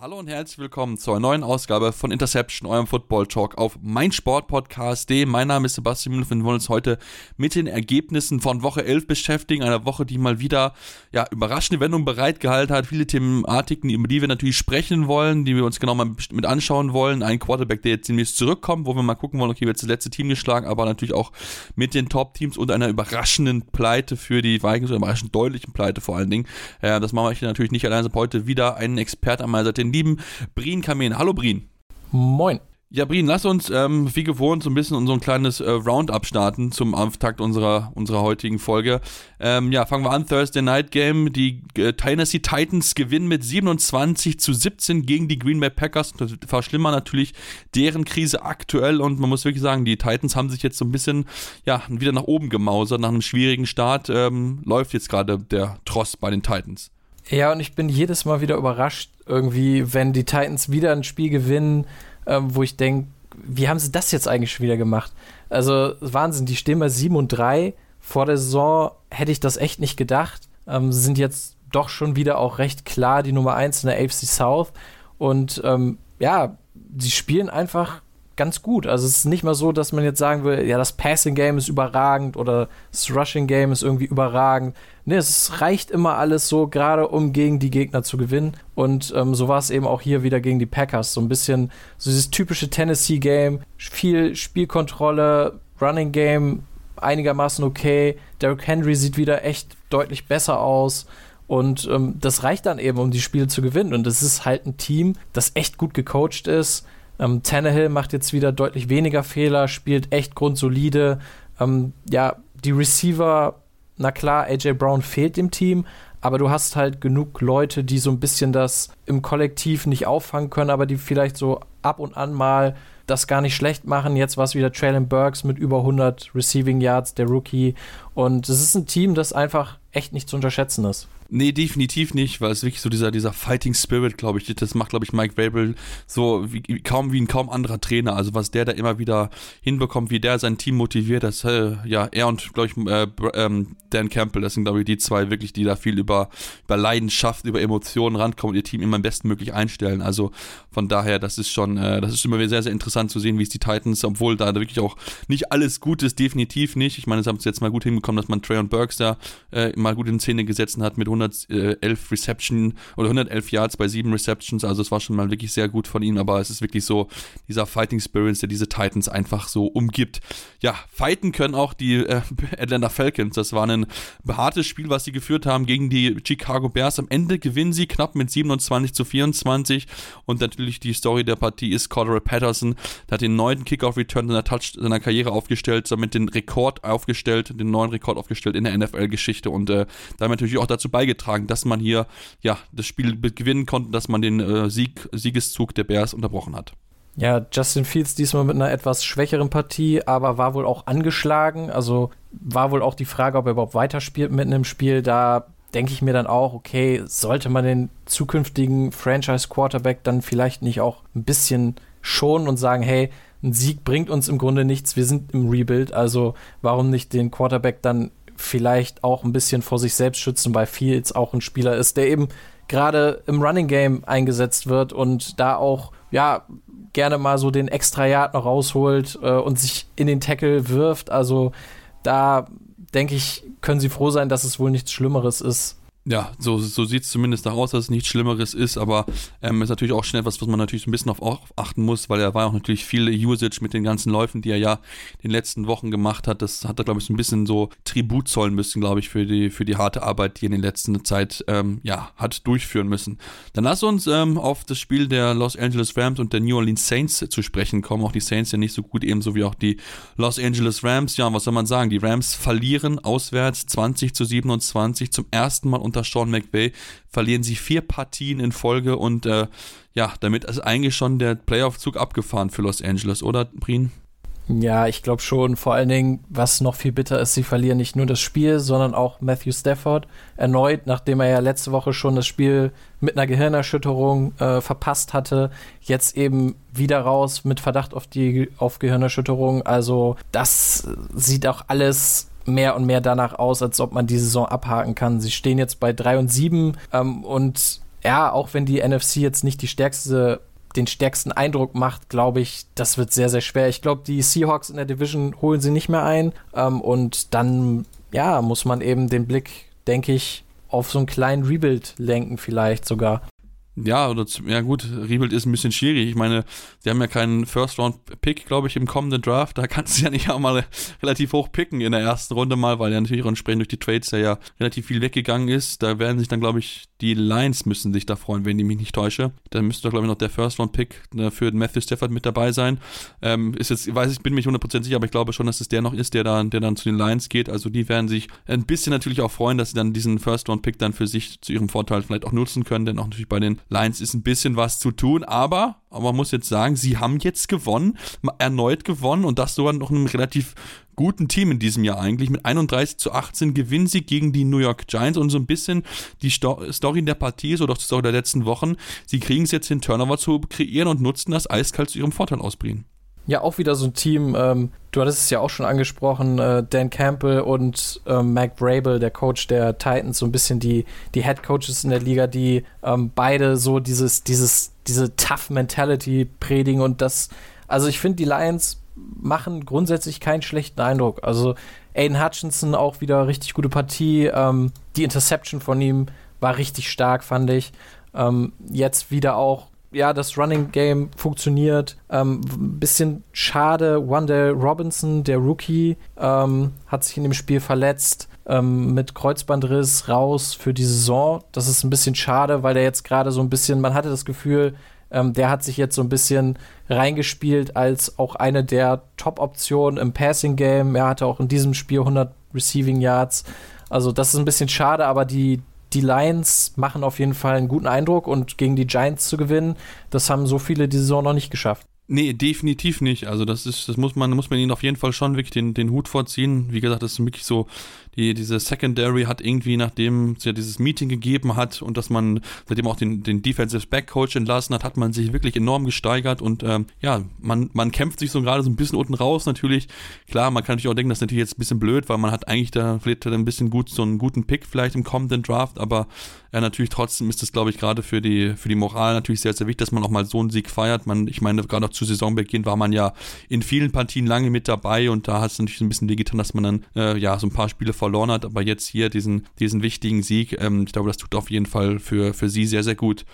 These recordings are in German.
Hallo und herzlich willkommen zu einer neuen Ausgabe von Interception, eurem Football Talk auf meinsportpodcast.de. Mein Name ist Sebastian Müller und wir wollen uns heute mit den Ergebnissen von Woche 11 beschäftigen. Einer Woche, die mal wieder ja, überraschende Wendungen bereitgehalten hat. Viele Thematiken, über die wir natürlich sprechen wollen, die wir uns genau mal mit anschauen wollen. Ein Quarterback, der jetzt ziemlich zurückkommt, wo wir mal gucken wollen, okay, wird das letzte Team geschlagen, aber natürlich auch mit den Top-Teams und einer überraschenden Pleite für die Vikings, oder überraschend deutlichen Pleite vor allen Dingen. Äh, das machen wir hier natürlich nicht allein, sondern heute wieder einen Experten an meiner Seite, den lieben Brien Kamen. Hallo Brien. Moin. Ja, Brien, lass uns ähm, wie gewohnt so ein bisschen unser kleines äh, Roundup starten zum Auftakt unserer, unserer heutigen Folge. Ähm, ja, fangen wir an. Thursday Night Game. Die äh, Tennessee Titans gewinnen mit 27 zu 17 gegen die Green Bay Packers. Das verschlimmern natürlich deren Krise aktuell und man muss wirklich sagen, die Titans haben sich jetzt so ein bisschen ja, wieder nach oben gemausert. Nach einem schwierigen Start ähm, läuft jetzt gerade der Tross bei den Titans. Ja, und ich bin jedes Mal wieder überrascht, irgendwie, wenn die Titans wieder ein Spiel gewinnen, ähm, wo ich denke, wie haben sie das jetzt eigentlich schon wieder gemacht? Also Wahnsinn, die stehen bei 7 und 3. Vor der Saison hätte ich das echt nicht gedacht. Ähm, sie sind jetzt doch schon wieder auch recht klar die Nummer 1 in der AFC South. Und ähm, ja, sie spielen einfach ganz gut. Also es ist nicht mal so, dass man jetzt sagen will, ja, das Passing Game ist überragend oder das Rushing Game ist irgendwie überragend. Nee, es reicht immer alles so, gerade um gegen die Gegner zu gewinnen. Und ähm, so war es eben auch hier wieder gegen die Packers. So ein bisschen so dieses typische Tennessee-Game, viel Spielkontrolle, Running Game einigermaßen okay. Derrick Henry sieht wieder echt deutlich besser aus. Und ähm, das reicht dann eben, um die Spiele zu gewinnen. Und es ist halt ein Team, das echt gut gecoacht ist ähm, Tannehill macht jetzt wieder deutlich weniger Fehler, spielt echt grundsolide. Ähm, ja, die Receiver, na klar, AJ Brown fehlt dem Team, aber du hast halt genug Leute, die so ein bisschen das im Kollektiv nicht auffangen können, aber die vielleicht so ab und an mal das gar nicht schlecht machen. Jetzt war es wieder Traylon Burks mit über 100 Receiving Yards, der Rookie. Und es ist ein Team, das einfach echt nicht zu unterschätzen ist. Nee, definitiv nicht, weil es wirklich so dieser, dieser Fighting Spirit, glaube ich, das macht, glaube ich, Mike Vrabel so wie, kaum wie ein kaum anderer Trainer. Also was der da immer wieder hinbekommt, wie der sein Team motiviert, das, äh, ja, er und, glaube ich, äh, ähm, Dan Campbell, das sind, glaube ich, die zwei wirklich, die da viel über, über Leidenschaft, über Emotionen rankommen und ihr Team immer bestmöglich einstellen. Also von daher, das ist schon, äh, das ist immer sehr, sehr interessant zu sehen, wie es die Titans, obwohl da wirklich auch nicht alles gut ist, definitiv nicht. Ich meine, es haben es jetzt mal gut hinbekommen, dass man Trey und Burks da äh, mal gut in Szene gesetzt hat mit 111 Reception oder 111 Yards bei sieben Receptions. Also es war schon mal wirklich sehr gut von ihm, aber es ist wirklich so dieser Fighting Spirit, der diese Titans einfach so umgibt. Ja, fighten können auch die äh, Atlanta Falcons. Das war ein hartes Spiel, was sie geführt haben gegen die Chicago Bears. Am Ende gewinnen sie knapp mit 27 zu 24 und natürlich die Story der Partie ist Cordero Patterson, der hat den neunten Kickoff-Return seiner, seiner Karriere aufgestellt, damit den Rekord aufgestellt, den neuen Rekord aufgestellt in der NFL-Geschichte und äh, damit natürlich auch dazu beigetragen beigetragen, dass man hier ja das Spiel gewinnen konnte, dass man den äh, Sieg, Siegeszug der Bears unterbrochen hat. Ja, Justin Fields diesmal mit einer etwas schwächeren Partie, aber war wohl auch angeschlagen. Also war wohl auch die Frage, ob er überhaupt weiterspielt mitten im Spiel. Da denke ich mir dann auch, okay, sollte man den zukünftigen Franchise-Quarterback dann vielleicht nicht auch ein bisschen schonen und sagen, hey, ein Sieg bringt uns im Grunde nichts, wir sind im Rebuild, also warum nicht den Quarterback dann vielleicht auch ein bisschen vor sich selbst schützen, weil Fields auch ein Spieler ist, der eben gerade im Running Game eingesetzt wird und da auch, ja, gerne mal so den extra Yard noch rausholt äh, und sich in den Tackle wirft. Also da denke ich, können sie froh sein, dass es wohl nichts Schlimmeres ist, ja, so, so sieht es zumindest nach aus, dass es nichts Schlimmeres ist, aber ähm, ist natürlich auch schnell was, was man natürlich ein bisschen auf, achten muss, weil er war auch natürlich viel Usage mit den ganzen Läufen, die er ja in den letzten Wochen gemacht hat. Das hat er, glaube ich, ein bisschen so Tribut zollen müssen, glaube ich, für die, für die harte Arbeit, die er in der letzten Zeit ähm, ja, hat durchführen müssen. Dann lass uns ähm, auf das Spiel der Los Angeles Rams und der New Orleans Saints zu sprechen kommen. Auch die Saints ja nicht so gut, ebenso wie auch die Los Angeles Rams. Ja, was soll man sagen? Die Rams verlieren auswärts 20 zu 27 zum ersten Mal unter unter Sean McVay verlieren sie vier Partien in Folge und äh, ja, damit ist eigentlich schon der Playoff-Zug abgefahren für Los Angeles, oder, Brien? Ja, ich glaube schon. Vor allen Dingen, was noch viel bitter ist, sie verlieren nicht nur das Spiel, sondern auch Matthew Stafford erneut, nachdem er ja letzte Woche schon das Spiel mit einer Gehirnerschütterung äh, verpasst hatte, jetzt eben wieder raus mit Verdacht auf die auf Gehirnerschütterung. Also das sieht auch alles mehr und mehr danach aus, als ob man die Saison abhaken kann. Sie stehen jetzt bei 3 und 7 ähm, und ja, auch wenn die NFC jetzt nicht die stärkste den stärksten Eindruck macht, glaube ich, das wird sehr, sehr schwer. Ich glaube, die Seahawks in der Division holen sie nicht mehr ein. Ähm, und dann, ja, muss man eben den Blick, denke ich, auf so einen kleinen Rebuild lenken, vielleicht sogar. Ja, oder ja gut, Rebuild ist ein bisschen schwierig. Ich meine, sie haben ja keinen First-Round-Pick, glaube ich, im kommenden Draft. Da kannst du ja nicht auch mal relativ hoch picken in der ersten Runde mal, weil ja natürlich auch entsprechend durch die Trades ja, ja relativ viel weggegangen ist. Da werden sich dann, glaube ich, die Lions müssen sich da freuen, wenn ich mich nicht täusche. Dann müsste doch, glaube ich, noch der First-Round-Pick ne, für Matthew Stafford mit dabei sein. Ähm, ist jetzt, weiß, ich bin mir nicht 100% sicher, aber ich glaube schon, dass es der noch ist, der dann, der dann zu den Lions geht. Also die werden sich ein bisschen natürlich auch freuen, dass sie dann diesen First-Round-Pick dann für sich zu ihrem Vorteil vielleicht auch nutzen können, denn auch natürlich bei den Lions ist ein bisschen was zu tun, aber, aber man muss jetzt sagen, sie haben jetzt gewonnen, erneut gewonnen und das sogar noch einem relativ guten Team in diesem Jahr eigentlich. Mit 31 zu 18 gewinnen sie gegen die New York Giants und so ein bisschen die Story in der Partie ist oder auch die Story der letzten Wochen. Sie kriegen es jetzt hin, Turnover zu kreieren und nutzen das eiskalt zu ihrem Vorteil ausbringen. Ja, auch wieder so ein Team, ähm, du hattest es ja auch schon angesprochen, äh, Dan Campbell und äh, Mac Brable, der Coach der Titans, so ein bisschen die, die Head Coaches in der Liga, die ähm, beide so dieses, dieses, diese Tough Mentality predigen und das, also ich finde, die Lions machen grundsätzlich keinen schlechten Eindruck. Also Aiden Hutchinson auch wieder richtig gute Partie, ähm, die Interception von ihm war richtig stark, fand ich. Ähm, jetzt wieder auch ja, das Running Game funktioniert. Ähm, bisschen schade, Wanda Robinson, der Rookie, ähm, hat sich in dem Spiel verletzt. Ähm, mit Kreuzbandriss raus für die Saison. Das ist ein bisschen schade, weil der jetzt gerade so ein bisschen, man hatte das Gefühl, ähm, der hat sich jetzt so ein bisschen reingespielt als auch eine der Top-Optionen im Passing-Game. Er hatte auch in diesem Spiel 100 Receiving Yards. Also das ist ein bisschen schade, aber die, die Lions machen auf jeden Fall einen guten Eindruck und gegen die Giants zu gewinnen, das haben so viele die Saison noch nicht geschafft. Nee, definitiv nicht. Also das ist, das muss man, muss man ihnen auf jeden Fall schon wirklich den, den Hut vorziehen. Wie gesagt, das ist wirklich so die, diese Secondary hat irgendwie, nachdem es ja dieses Meeting gegeben hat und dass man seitdem auch den, den Defensive Back Coach entlassen hat, hat man sich wirklich enorm gesteigert und ähm, ja, man, man kämpft sich so gerade so ein bisschen unten raus natürlich. Klar, man kann natürlich auch denken, das ist natürlich jetzt ein bisschen blöd, weil man hat eigentlich da vielleicht ein bisschen gut so einen guten Pick vielleicht im kommenden Draft, aber ja, natürlich trotzdem ist das, glaube ich, gerade für die, für die Moral natürlich sehr, sehr wichtig, dass man auch mal so einen Sieg feiert. Man, ich meine, gerade auch zu Saisonbeginn war man ja in vielen Partien lange mit dabei und da hat es natürlich ein bisschen wehgetan, dass man dann äh, ja so ein paar Spiele verloren hat, aber jetzt hier diesen, diesen wichtigen Sieg, ähm, ich glaube, das tut auf jeden Fall für, für sie sehr, sehr gut.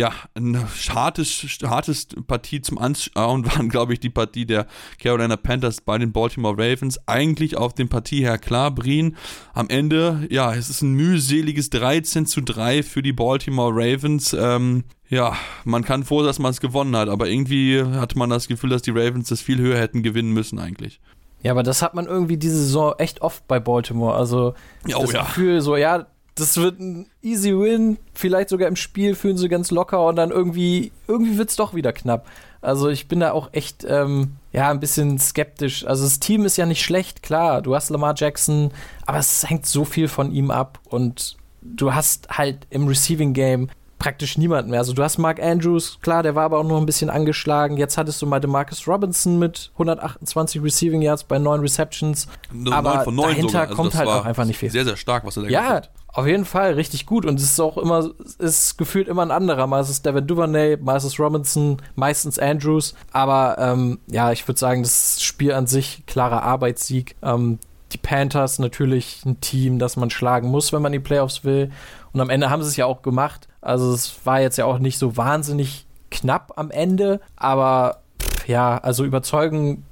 Ja, ein hartes, hartes Partie zum Anschauen waren, glaube ich, die Partie der Carolina Panthers bei den Baltimore Ravens. Eigentlich auf dem Partie her klar, Brien. Am Ende, ja, es ist ein mühseliges 13 zu 3 für die Baltimore Ravens. Ähm, ja, man kann froh, dass man es gewonnen hat, aber irgendwie hat man das Gefühl, dass die Ravens das viel höher hätten gewinnen müssen eigentlich. Ja, aber das hat man irgendwie diese Saison echt oft bei Baltimore. Also oh, das ja. Gefühl, so, ja, das wird ein easy win, vielleicht sogar im Spiel fühlen sie ganz locker und dann irgendwie, irgendwie wird es doch wieder knapp. Also ich bin da auch echt, ähm, ja, ein bisschen skeptisch. Also das Team ist ja nicht schlecht, klar, du hast Lamar Jackson, aber es hängt so viel von ihm ab und du hast halt im Receiving Game praktisch niemanden mehr. Also du hast Mark Andrews, klar, der war aber auch noch ein bisschen angeschlagen. Jetzt hattest du mal Demarcus Robinson mit 128 Receiving Yards bei 9 Receptions. No, aber 9 dahinter also kommt halt auch einfach nicht viel. Sehr, sehr stark, was er da ja, gemacht hat. Auf jeden Fall, richtig gut. Und es ist auch immer, ist gefühlt immer ein anderer. Mal ist es Devin Duvernay, mal ist es Robinson, meistens Andrews. Aber ähm, ja, ich würde sagen, das Spiel an sich, klarer Arbeitssieg. Ähm, die Panthers natürlich ein Team, das man schlagen muss, wenn man die Playoffs will. Und am Ende haben sie es ja auch gemacht. Also es war jetzt ja auch nicht so wahnsinnig knapp am Ende, aber pff, ja, also überzeugen,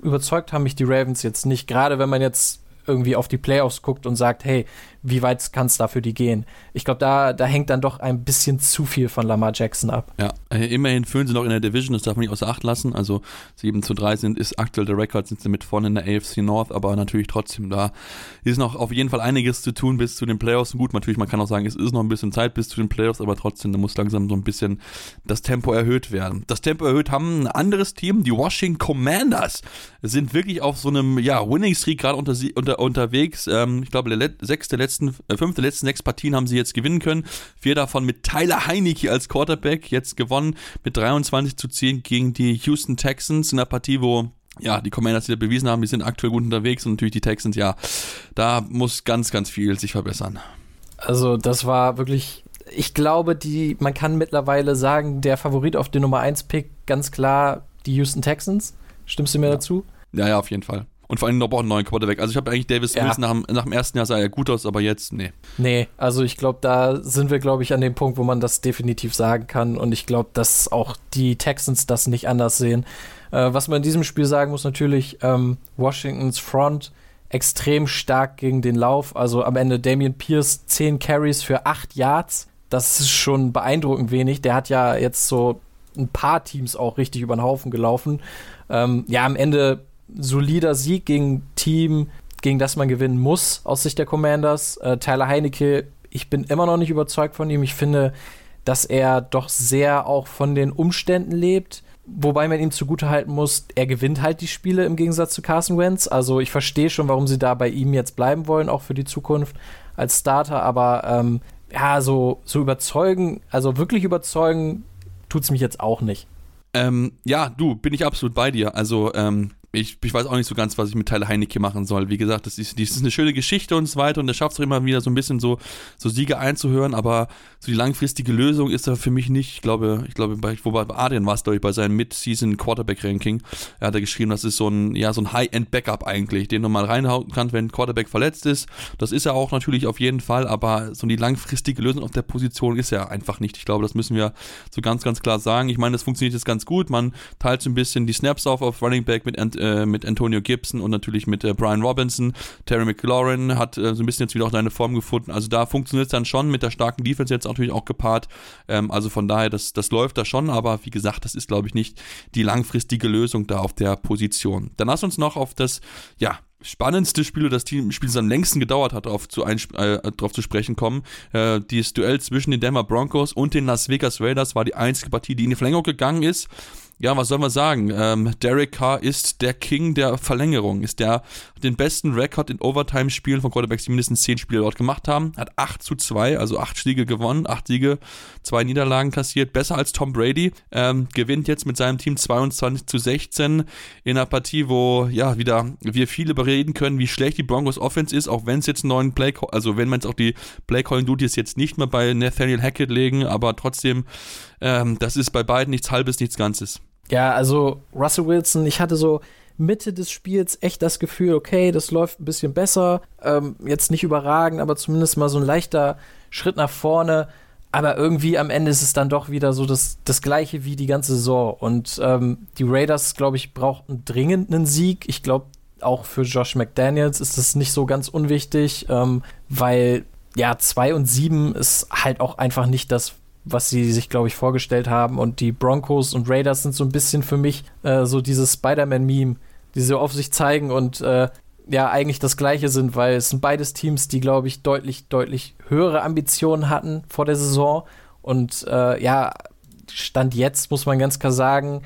überzeugt haben mich die Ravens jetzt nicht, gerade wenn man jetzt irgendwie auf die Playoffs guckt und sagt, hey, wie weit kann es da für die gehen? Ich glaube, da, da hängt dann doch ein bisschen zu viel von Lamar Jackson ab. Ja, äh, immerhin führen sie noch in der Division, das darf man nicht außer Acht lassen. Also 7 zu 3 sind, ist aktuell der Rekord, sind sie mit vorne in der AFC North, aber natürlich trotzdem, da ist noch auf jeden Fall einiges zu tun bis zu den Playoffs. Gut, natürlich, man kann auch sagen, es ist noch ein bisschen Zeit bis zu den Playoffs, aber trotzdem, da muss langsam so ein bisschen das Tempo erhöht werden. Das Tempo erhöht haben ein anderes Team, die Washington Commanders, sind wirklich auf so einem ja, Winning Streak gerade unter, unter, unterwegs. Ähm, ich glaube, der sechste letzten, äh, fünfte letzten sechs Partien haben sie jetzt gewinnen können. Vier davon mit Tyler Heinecke als Quarterback. Jetzt gewonnen mit 23 zu 10 gegen die Houston Texans in einer Partie, wo ja, die Commanders wieder bewiesen haben, die sind aktuell gut unterwegs und natürlich die Texans, ja, da muss ganz, ganz viel sich verbessern. Also, das war wirklich, ich glaube, die, man kann mittlerweile sagen, der Favorit auf den Nummer 1 Pick ganz klar die Houston Texans. Stimmst du mir ja. dazu? Ja, ja, auf jeden Fall. Und vor allem noch einen neuen Quarterback. Also ich habe eigentlich Davis ja. Mills nach, nach, dem ersten Jahr sah er gut aus, aber jetzt, nee. Nee, also ich glaube, da sind wir, glaube ich, an dem Punkt, wo man das definitiv sagen kann. Und ich glaube, dass auch die Texans das nicht anders sehen. Äh, was man in diesem Spiel sagen muss, natürlich, ähm, Washingtons Front extrem stark gegen den Lauf. Also am Ende Damian Pierce 10 Carries für 8 Yards. Das ist schon beeindruckend wenig. Der hat ja jetzt so ein paar Teams auch richtig über den Haufen gelaufen. Ähm, ja, am Ende solider Sieg gegen Team, gegen das man gewinnen muss, aus Sicht der Commanders. Äh, Tyler Heinecke, ich bin immer noch nicht überzeugt von ihm. Ich finde, dass er doch sehr auch von den Umständen lebt. Wobei man ihm zugutehalten muss, er gewinnt halt die Spiele im Gegensatz zu Carson Wentz. Also ich verstehe schon, warum sie da bei ihm jetzt bleiben wollen, auch für die Zukunft als Starter. Aber ähm, ja, so, so überzeugen, also wirklich überzeugen, tut es mich jetzt auch nicht. Ähm, ja, du, bin ich absolut bei dir. Also, ähm, ich, ich weiß auch nicht so ganz, was ich mit Tyler Heinecke machen soll. Wie gesagt, das ist, das ist eine schöne Geschichte und so weiter und er schafft es immer wieder so ein bisschen so, so Siege einzuhören, aber so die langfristige Lösung ist da für mich nicht. Ich glaube, ich glaube, bei, wobei bei Adrian war es, glaube ich, bei seinem Mid-Season Quarterback Ranking. Er hat da geschrieben, das ist so ein, ja, so ein High-End-Backup eigentlich, den du mal reinhauen kannst, wenn ein Quarterback verletzt ist. Das ist er auch natürlich auf jeden Fall, aber so die langfristige Lösung auf der Position ist er einfach nicht. Ich glaube, das müssen wir so ganz, ganz klar sagen. Ich meine, das funktioniert jetzt ganz gut. Man teilt so ein bisschen die Snaps auf auf Running Back mit, äh, mit Antonio Gibson und natürlich mit äh, Brian Robinson. Terry McLaurin hat äh, so ein bisschen jetzt wieder auch seine Form gefunden. Also da funktioniert es dann schon mit der starken Defense jetzt natürlich auch gepaart. Ähm, also von daher, das, das läuft da schon, aber wie gesagt, das ist, glaube ich, nicht die langfristige Lösung da auf der Position. Dann lass uns noch auf das, ja, spannendste Spiel, das Team Spiel, das am längsten gedauert hat, darauf zu, äh, drauf zu sprechen kommen. Äh, dieses Duell zwischen den Denver Broncos und den Las Vegas Raiders war die einzige Partie, die in die Verlängerung gegangen ist ja, was soll man sagen? Ähm, Derek Carr ist der King der Verlängerung, ist der den besten Rekord in Overtime-Spielen von Quarterbacks, die mindestens 10 Spiele dort gemacht haben. Hat 8 zu 2, also 8 Siege gewonnen, 8 Siege, 2 Niederlagen kassiert, besser als Tom Brady. Ähm, gewinnt jetzt mit seinem Team 22 zu 16 in einer Partie, wo ja wieder wir viele bereden können, wie schlecht die Broncos Offense ist, auch wenn es jetzt einen neuen Play, also wenn man jetzt auch die Play Calling Duties jetzt nicht mehr bei Nathaniel Hackett legen, aber trotzdem, ähm, das ist bei beiden nichts Halbes, nichts Ganzes. Ja, also Russell Wilson, ich hatte so Mitte des Spiels echt das Gefühl, okay, das läuft ein bisschen besser. Ähm, jetzt nicht überragend, aber zumindest mal so ein leichter Schritt nach vorne. Aber irgendwie am Ende ist es dann doch wieder so das, das gleiche wie die ganze Saison. Und ähm, die Raiders, glaube ich, brauchten dringend einen Sieg. Ich glaube, auch für Josh McDaniels ist das nicht so ganz unwichtig, ähm, weil ja, 2 und 7 ist halt auch einfach nicht das, was sie sich, glaube ich, vorgestellt haben. Und die Broncos und Raiders sind so ein bisschen für mich äh, so dieses Spider-Man-Meme, die sie auf sich zeigen und äh, ja eigentlich das gleiche sind, weil es sind beides Teams, die, glaube ich, deutlich, deutlich höhere Ambitionen hatten vor der Saison. Und äh, ja, Stand jetzt muss man ganz klar sagen,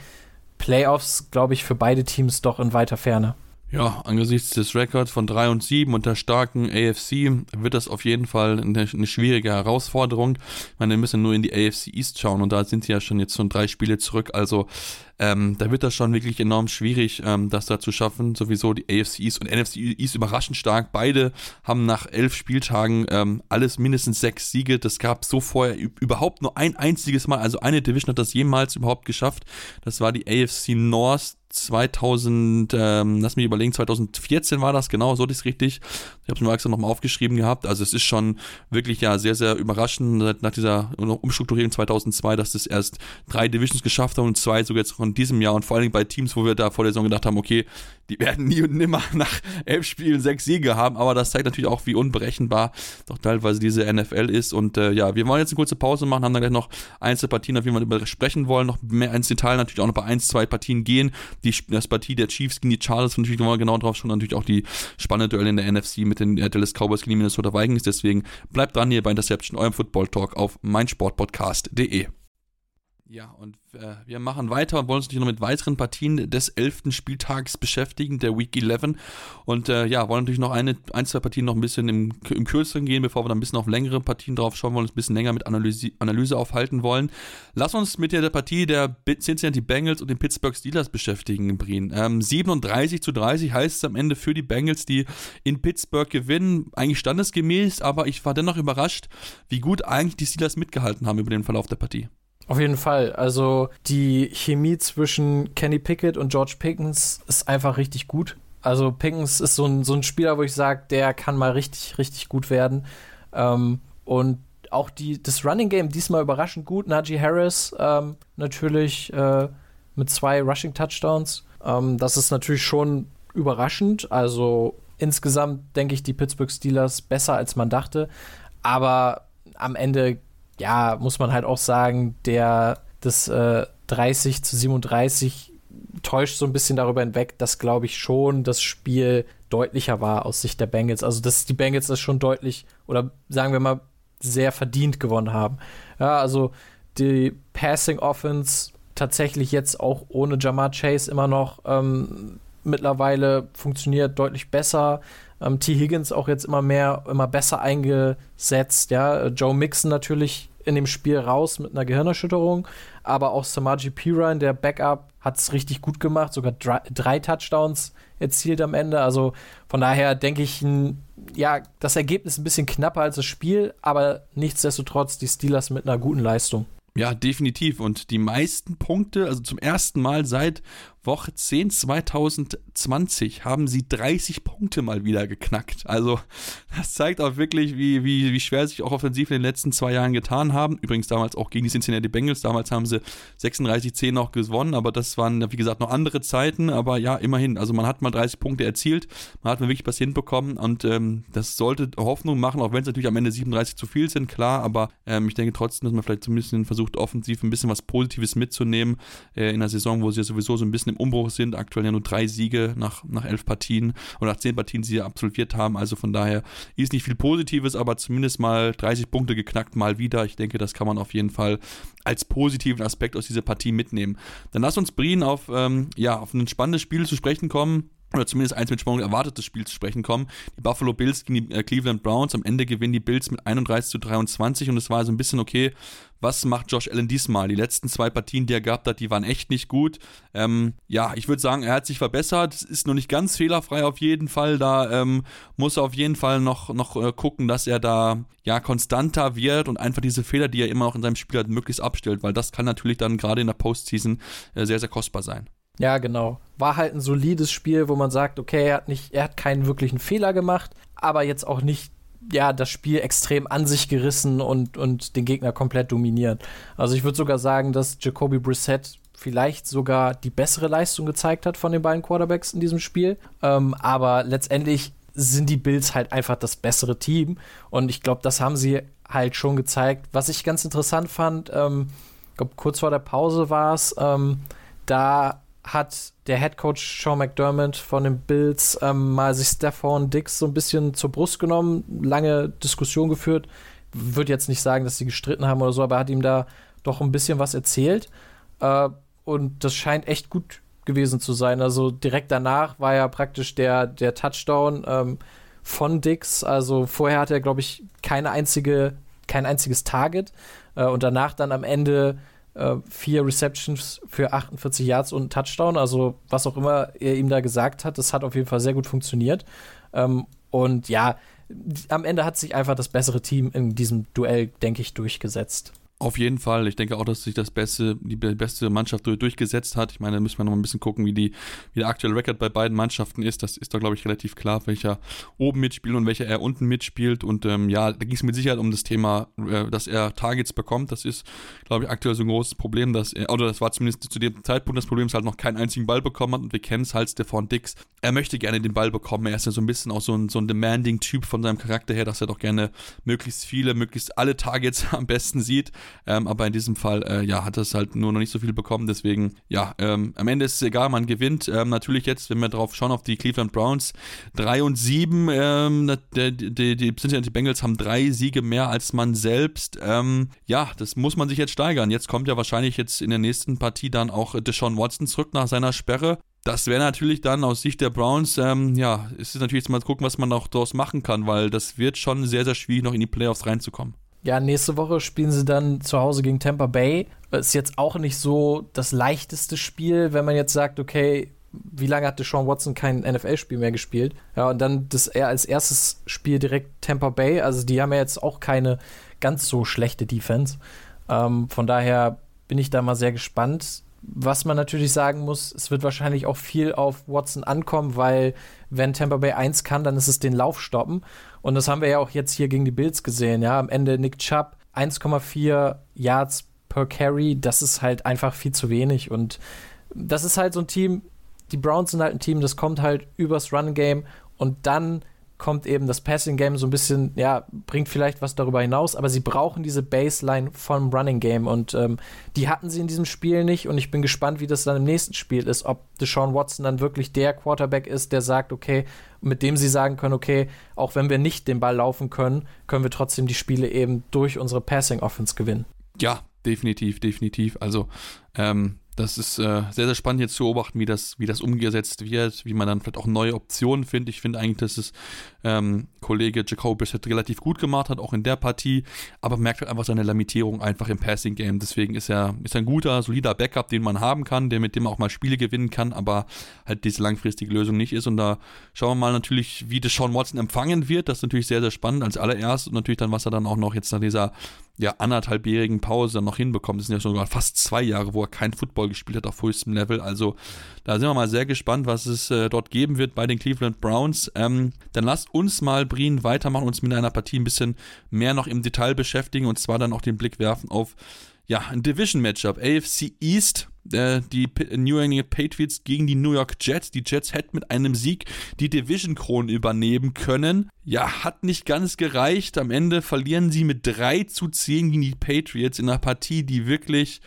Playoffs, glaube ich, für beide Teams doch in weiter Ferne. Ja, angesichts des Records von 3 und 7 und der starken AFC wird das auf jeden Fall eine, eine, schwierige Herausforderung. Ich meine, wir müssen nur in die AFC East schauen und da sind sie ja schon jetzt schon drei Spiele zurück. Also ähm, da wird das schon wirklich enorm schwierig, ähm, das da zu schaffen. Sowieso die AFC East und NFC East überraschend stark. Beide haben nach elf Spieltagen ähm, alles mindestens sechs Siege. Das gab so vorher überhaupt nur ein einziges Mal. Also eine Division hat das jemals überhaupt geschafft. Das war die AFC North 2000, ähm, lass mich überlegen, 2014 war das, genau, so ist richtig. Ich habe es mir extra nochmal aufgeschrieben gehabt. Also es ist schon wirklich ja sehr, sehr überraschend nach dieser Umstrukturierung 2002, dass das erst drei Divisions geschafft haben und zwei sogar jetzt von diesem Jahr. Und vor allem bei Teams, wo wir da vor der Saison gedacht haben, okay, die werden nie und nimmer nach elf Spielen sechs Siege haben, aber das zeigt natürlich auch, wie unberechenbar doch teilweise diese NFL ist. Und äh, ja, wir wollen jetzt eine kurze Pause machen, haben dann gleich noch Einzelpartien, auf die wir sprechen wollen, noch mehr ins Detail natürlich auch noch bei ein, zwei Partien gehen, die das Partie der Chiefs gegen die Chargers, natürlich wir genau drauf schauen, natürlich auch die spannende Duelle in der NFC mit den Dallas Cowboys gegen die Minnesota Vikings, deswegen bleibt dran hier bei Interception, eurem Football Talk auf meinsportpodcast.de. Ja, und äh, wir machen weiter und wollen uns natürlich noch mit weiteren Partien des elften Spieltags beschäftigen, der Week 11. Und äh, ja, wollen natürlich noch eine, ein, zwei Partien noch ein bisschen im, im Kürzeren gehen, bevor wir dann ein bisschen auf längere Partien drauf schauen wollen, uns ein bisschen länger mit Analyse, Analyse aufhalten wollen. Lass uns mit der, der Partie der Cincinnati Bengals und den Pittsburgh Steelers beschäftigen, Brien. Ähm, 37 zu 30 heißt es am Ende für die Bengals, die in Pittsburgh gewinnen. Eigentlich standesgemäß, aber ich war dennoch überrascht, wie gut eigentlich die Steelers mitgehalten haben über den Verlauf der Partie. Auf jeden Fall. Also die Chemie zwischen Kenny Pickett und George Pickens ist einfach richtig gut. Also Pickens ist so ein, so ein Spieler, wo ich sage, der kann mal richtig, richtig gut werden. Ähm, und auch die, das Running Game diesmal überraschend gut. Najee Harris ähm, natürlich äh, mit zwei Rushing Touchdowns. Ähm, das ist natürlich schon überraschend. Also insgesamt denke ich die Pittsburgh Steelers besser als man dachte. Aber am Ende ja, muss man halt auch sagen, der das äh, 30 zu 37 täuscht so ein bisschen darüber hinweg, dass, glaube ich, schon das Spiel deutlicher war aus Sicht der Bengals. Also, dass die Bengals das schon deutlich oder sagen wir mal sehr verdient gewonnen haben. Ja, also die Passing Offense tatsächlich jetzt auch ohne Jamar Chase immer noch ähm, mittlerweile funktioniert deutlich besser. Ähm, T. Higgins auch jetzt immer mehr, immer besser eingesetzt. Ja, Joe Mixon natürlich in dem Spiel raus mit einer Gehirnerschütterung, aber auch Samaji Piran, der Backup, hat es richtig gut gemacht, sogar drei, drei, Touchdowns erzielt am Ende. Also von daher denke ich, ja, das Ergebnis ein bisschen knapper als das Spiel, aber nichtsdestotrotz die Steelers mit einer guten Leistung. Ja, definitiv. Und die meisten Punkte, also zum ersten Mal seit Woche 10 2020 haben sie 30 Punkte mal wieder geknackt. Also das zeigt auch wirklich, wie, wie, wie schwer sich auch offensiv in den letzten zwei Jahren getan haben. Übrigens damals auch gegen die Cincinnati Bengals. Damals haben sie 36-10 noch gewonnen, aber das waren, wie gesagt, noch andere Zeiten. Aber ja, immerhin. Also man hat mal 30 Punkte erzielt. Man hat mal wirklich was hinbekommen und ähm, das sollte Hoffnung machen, auch wenn es natürlich am Ende 37 zu viel sind, klar. Aber ähm, ich denke trotzdem, dass man vielleicht zumindest versucht, offensiv ein bisschen was Positives mitzunehmen äh, in der Saison, wo sie ja sowieso so ein bisschen im Umbruch sind. Aktuell ja nur drei Siege nach, nach elf Partien oder nach zehn Partien, die sie absolviert haben. Also von daher ist nicht viel Positives, aber zumindest mal 30 Punkte geknackt mal wieder. Ich denke, das kann man auf jeden Fall als positiven Aspekt aus dieser Partie mitnehmen. Dann lass uns Brien auf, ähm, ja, auf ein spannendes Spiel zu sprechen kommen oder zumindest eins mit Spannung erwartetes Spiel zu sprechen kommen. Die Buffalo Bills gegen die äh, Cleveland Browns. Am Ende gewinnen die Bills mit 31 zu 23 und es war so ein bisschen okay, was macht Josh Allen diesmal? Die letzten zwei Partien, die er gehabt hat, die waren echt nicht gut. Ähm, ja, ich würde sagen, er hat sich verbessert. Es ist noch nicht ganz fehlerfrei auf jeden Fall. Da ähm, muss er auf jeden Fall noch, noch äh, gucken, dass er da ja konstanter wird und einfach diese Fehler, die er immer noch in seinem Spiel hat, möglichst abstellt, weil das kann natürlich dann gerade in der Postseason äh, sehr, sehr kostbar sein. Ja, genau. War halt ein solides Spiel, wo man sagt, okay, er hat nicht, er hat keinen wirklichen Fehler gemacht, aber jetzt auch nicht ja, das Spiel extrem an sich gerissen und, und den Gegner komplett dominiert. Also ich würde sogar sagen, dass Jacoby Brissett vielleicht sogar die bessere Leistung gezeigt hat von den beiden Quarterbacks in diesem Spiel. Ähm, aber letztendlich sind die Bills halt einfach das bessere Team. Und ich glaube, das haben sie halt schon gezeigt. Was ich ganz interessant fand, ähm, ich glaube, kurz vor der Pause war es, ähm, da hat der Head Coach Sean McDermott von den Bills ähm, mal sich Stephon Dix so ein bisschen zur Brust genommen, lange Diskussion geführt. Würde jetzt nicht sagen, dass sie gestritten haben oder so, aber er hat ihm da doch ein bisschen was erzählt. Äh, und das scheint echt gut gewesen zu sein. Also direkt danach war ja praktisch der, der Touchdown ähm, von Dix. Also vorher hat er, glaube ich, keine einzige, kein einziges Target. Äh, und danach dann am Ende äh, vier Receptions für 48 Yards und Touchdown. Also was auch immer er ihm da gesagt hat, das hat auf jeden Fall sehr gut funktioniert. Ähm, und ja, am Ende hat sich einfach das bessere Team in diesem Duell, denke ich, durchgesetzt. Auf jeden Fall. Ich denke auch, dass sich das beste, die beste Mannschaft durchgesetzt hat. Ich meine, da müssen wir noch ein bisschen gucken, wie, die, wie der aktuelle Rekord bei beiden Mannschaften ist. Das ist da, glaube ich, relativ klar, welcher oben mitspielt und welcher er unten mitspielt. Und ähm, ja, da ging es mit Sicherheit um das Thema, äh, dass er Targets bekommt. Das ist, glaube ich, aktuell so ein großes Problem, dass er, oder das war zumindest zu dem Zeitpunkt das Problem, dass er halt noch keinen einzigen Ball bekommen hat. Und wir kennen es halt, Stefan Dix. Er möchte gerne den Ball bekommen. Er ist ja so ein bisschen auch so ein, so ein demanding-Typ von seinem Charakter her, dass er doch gerne möglichst viele, möglichst alle Targets am besten sieht. Ähm, aber in diesem Fall, äh, ja, hat es halt nur noch nicht so viel bekommen. Deswegen, ja, ähm, am Ende ist es egal, man gewinnt. Ähm, natürlich jetzt, wenn wir drauf schauen, auf die Cleveland Browns, 3 und 7, ähm, die, die, die Cincinnati Bengals haben drei Siege mehr als man selbst. Ähm, ja, das muss man sich jetzt steigern. Jetzt kommt ja wahrscheinlich jetzt in der nächsten Partie dann auch Deshaun Watson zurück nach seiner Sperre. Das wäre natürlich dann aus Sicht der Browns, ähm, ja, es ist natürlich jetzt mal gucken, was man auch daraus machen kann, weil das wird schon sehr, sehr schwierig, noch in die Playoffs reinzukommen. Ja, nächste Woche spielen sie dann zu Hause gegen Tampa Bay. Ist jetzt auch nicht so das leichteste Spiel, wenn man jetzt sagt, okay, wie lange hat Deshaun Watson kein NFL-Spiel mehr gespielt? Ja, und dann das er als erstes Spiel direkt Tampa Bay. Also die haben ja jetzt auch keine ganz so schlechte Defense. Ähm, von daher bin ich da mal sehr gespannt. Was man natürlich sagen muss, es wird wahrscheinlich auch viel auf Watson ankommen, weil wenn Tampa Bay 1 kann, dann ist es den Lauf stoppen. Und das haben wir ja auch jetzt hier gegen die Bills gesehen. Ja, am Ende Nick Chubb 1,4 Yards per Carry. Das ist halt einfach viel zu wenig. Und das ist halt so ein Team. Die Browns sind halt ein Team, das kommt halt übers Run Game und dann kommt eben das Passing Game so ein bisschen, ja, bringt vielleicht was darüber hinaus, aber sie brauchen diese Baseline vom Running Game und ähm, die hatten sie in diesem Spiel nicht und ich bin gespannt, wie das dann im nächsten Spiel ist, ob Deshaun Watson dann wirklich der Quarterback ist, der sagt, okay, mit dem sie sagen können, okay, auch wenn wir nicht den Ball laufen können, können wir trotzdem die Spiele eben durch unsere Passing Offense gewinnen. Ja, definitiv, definitiv. Also ähm, das ist äh, sehr, sehr spannend jetzt zu beobachten, wie das, wie das umgesetzt wird, wie man dann vielleicht auch neue Optionen findet. Ich finde eigentlich, dass es ähm, Kollege Jacob bisher relativ gut gemacht hat, auch in der Partie, aber merkt halt einfach seine Limitierung einfach im Passing Game. Deswegen ist er ist ein guter, solider Backup, den man haben kann, der mit dem auch mal Spiele gewinnen kann, aber halt diese langfristige Lösung nicht ist. Und da schauen wir mal natürlich, wie das Sean Watson empfangen wird. Das ist natürlich sehr, sehr spannend als allererstes und natürlich dann, was er dann auch noch jetzt nach dieser ja, anderthalbjährigen Pause noch hinbekommt. Das sind ja sogar fast zwei Jahre, wo er kein Football gespielt hat auf höchstem Level. Also da sind wir mal sehr gespannt, was es äh, dort geben wird bei den Cleveland Browns. Ähm, dann lasst uns mal, Brien, weitermachen, uns mit einer Partie ein bisschen mehr noch im Detail beschäftigen und zwar dann auch den Blick werfen auf ja, ein Division-Matchup. AFC East, die New England Patriots gegen die New York Jets. Die Jets hätten mit einem Sieg die Division-Krone übernehmen können. Ja, hat nicht ganz gereicht. Am Ende verlieren sie mit 3 zu 10 gegen die Patriots in einer Partie, die wirklich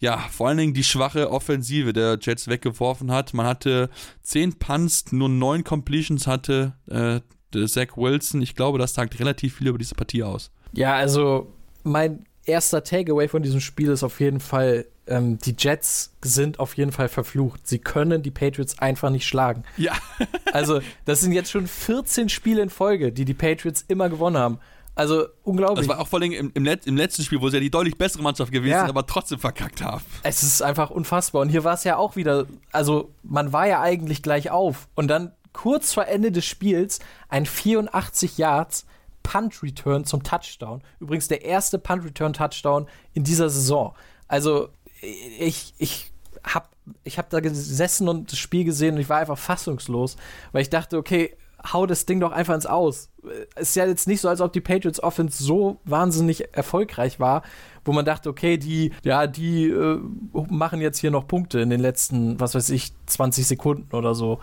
ja, vor allen Dingen die schwache Offensive der Jets weggeworfen hat. Man hatte 10 Punts, nur 9 Completions hatte äh, Zach Wilson. Ich glaube, das sagt relativ viel über diese Partie aus. Ja, also mein erster Takeaway von diesem Spiel ist auf jeden Fall, ähm, die Jets sind auf jeden Fall verflucht. Sie können die Patriots einfach nicht schlagen. Ja. also, das sind jetzt schon 14 Spiele in Folge, die die Patriots immer gewonnen haben. Also unglaublich. Das war auch vor allem im, im, Let im letzten Spiel, wo sie ja die deutlich bessere Mannschaft gewesen ja. sind, aber trotzdem verkackt haben. Es ist einfach unfassbar. Und hier war es ja auch wieder, also man war ja eigentlich gleich auf. Und dann kurz vor Ende des Spiels ein 84 Yards Punt Return zum Touchdown. Übrigens der erste Punt Return Touchdown in dieser Saison. Also ich, ich habe ich hab da gesessen und das Spiel gesehen und ich war einfach fassungslos, weil ich dachte, okay, hau das Ding doch einfach ins Aus. Ist ja jetzt nicht so, als ob die Patriots Offense so wahnsinnig erfolgreich war, wo man dachte, okay, die, ja, die äh, machen jetzt hier noch Punkte in den letzten, was weiß ich, 20 Sekunden oder so.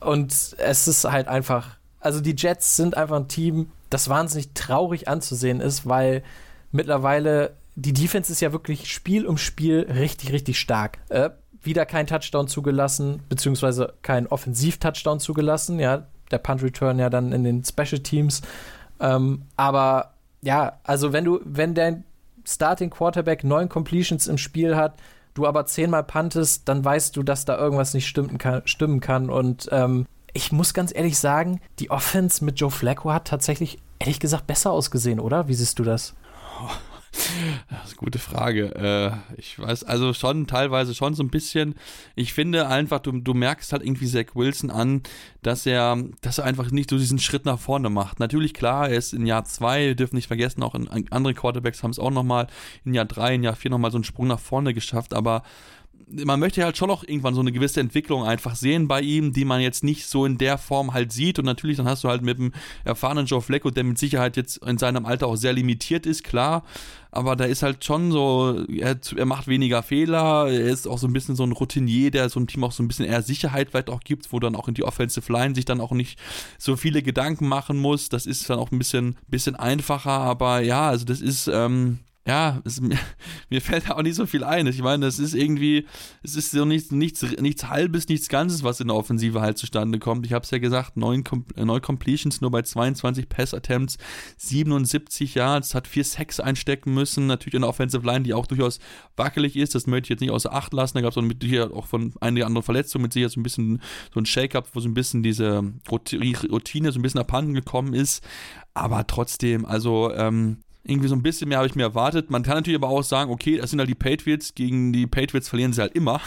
Und es ist halt einfach, also die Jets sind einfach ein Team, das wahnsinnig traurig anzusehen ist, weil mittlerweile die Defense ist ja wirklich Spiel um Spiel richtig, richtig stark. Äh, wieder kein Touchdown zugelassen, beziehungsweise kein Offensiv-Touchdown zugelassen. Ja, der Punt-Return ja dann in den Special Teams. Ähm, aber ja, also wenn du, wenn dein Starting Quarterback neun Completions im Spiel hat, du aber zehnmal puntest, dann weißt du, dass da irgendwas nicht stimmen kann. Stimmen kann. Und ähm, ich muss ganz ehrlich sagen, die Offense mit Joe Flacco hat tatsächlich, ehrlich gesagt, besser ausgesehen, oder? Wie siehst du das? Eine gute Frage. Äh, ich weiß, also schon teilweise schon so ein bisschen. Ich finde einfach, du, du merkst halt irgendwie Zach Wilson an, dass er, dass er einfach nicht so diesen Schritt nach vorne macht. Natürlich, klar, er ist in Jahr zwei, wir dürfen nicht vergessen, auch in, andere Quarterbacks haben es auch nochmal in Jahr drei, in Jahr vier nochmal so einen Sprung nach vorne geschafft, aber man möchte halt schon noch irgendwann so eine gewisse Entwicklung einfach sehen bei ihm, die man jetzt nicht so in der Form halt sieht. Und natürlich, dann hast du halt mit dem erfahrenen Joe Flacco, der mit Sicherheit jetzt in seinem Alter auch sehr limitiert ist, klar. Aber da ist halt schon so, er, er macht weniger Fehler, er ist auch so ein bisschen so ein Routinier, der so ein Team auch so ein bisschen eher Sicherheit vielleicht auch gibt, wo dann auch in die Offensive Line sich dann auch nicht so viele Gedanken machen muss. Das ist dann auch ein bisschen, bisschen einfacher, aber ja, also das ist, ähm, ja, es, mir fällt da auch nicht so viel ein. Ich meine, es ist irgendwie, es ist so nichts, nichts, nichts Halbes, nichts Ganzes, was in der Offensive halt zustande kommt. Ich habe es ja gesagt, neun, neun Completions nur bei 22 Pass-Attempts, 77 Yards, hat vier Sacks einstecken müssen. Natürlich in der Offensive Line, die auch durchaus wackelig ist. Das möchte ich jetzt nicht außer Acht lassen. Da gab es hier auch von einigen anderen Verletzungen mit sicher so ein bisschen so ein Shake-up, wo so ein bisschen diese Routine so ein bisschen abhanden gekommen ist. Aber trotzdem, also ähm, irgendwie so ein bisschen mehr habe ich mir erwartet. Man kann natürlich aber auch sagen, okay, das sind halt die Patriots, gegen die Patriots verlieren sie halt immer.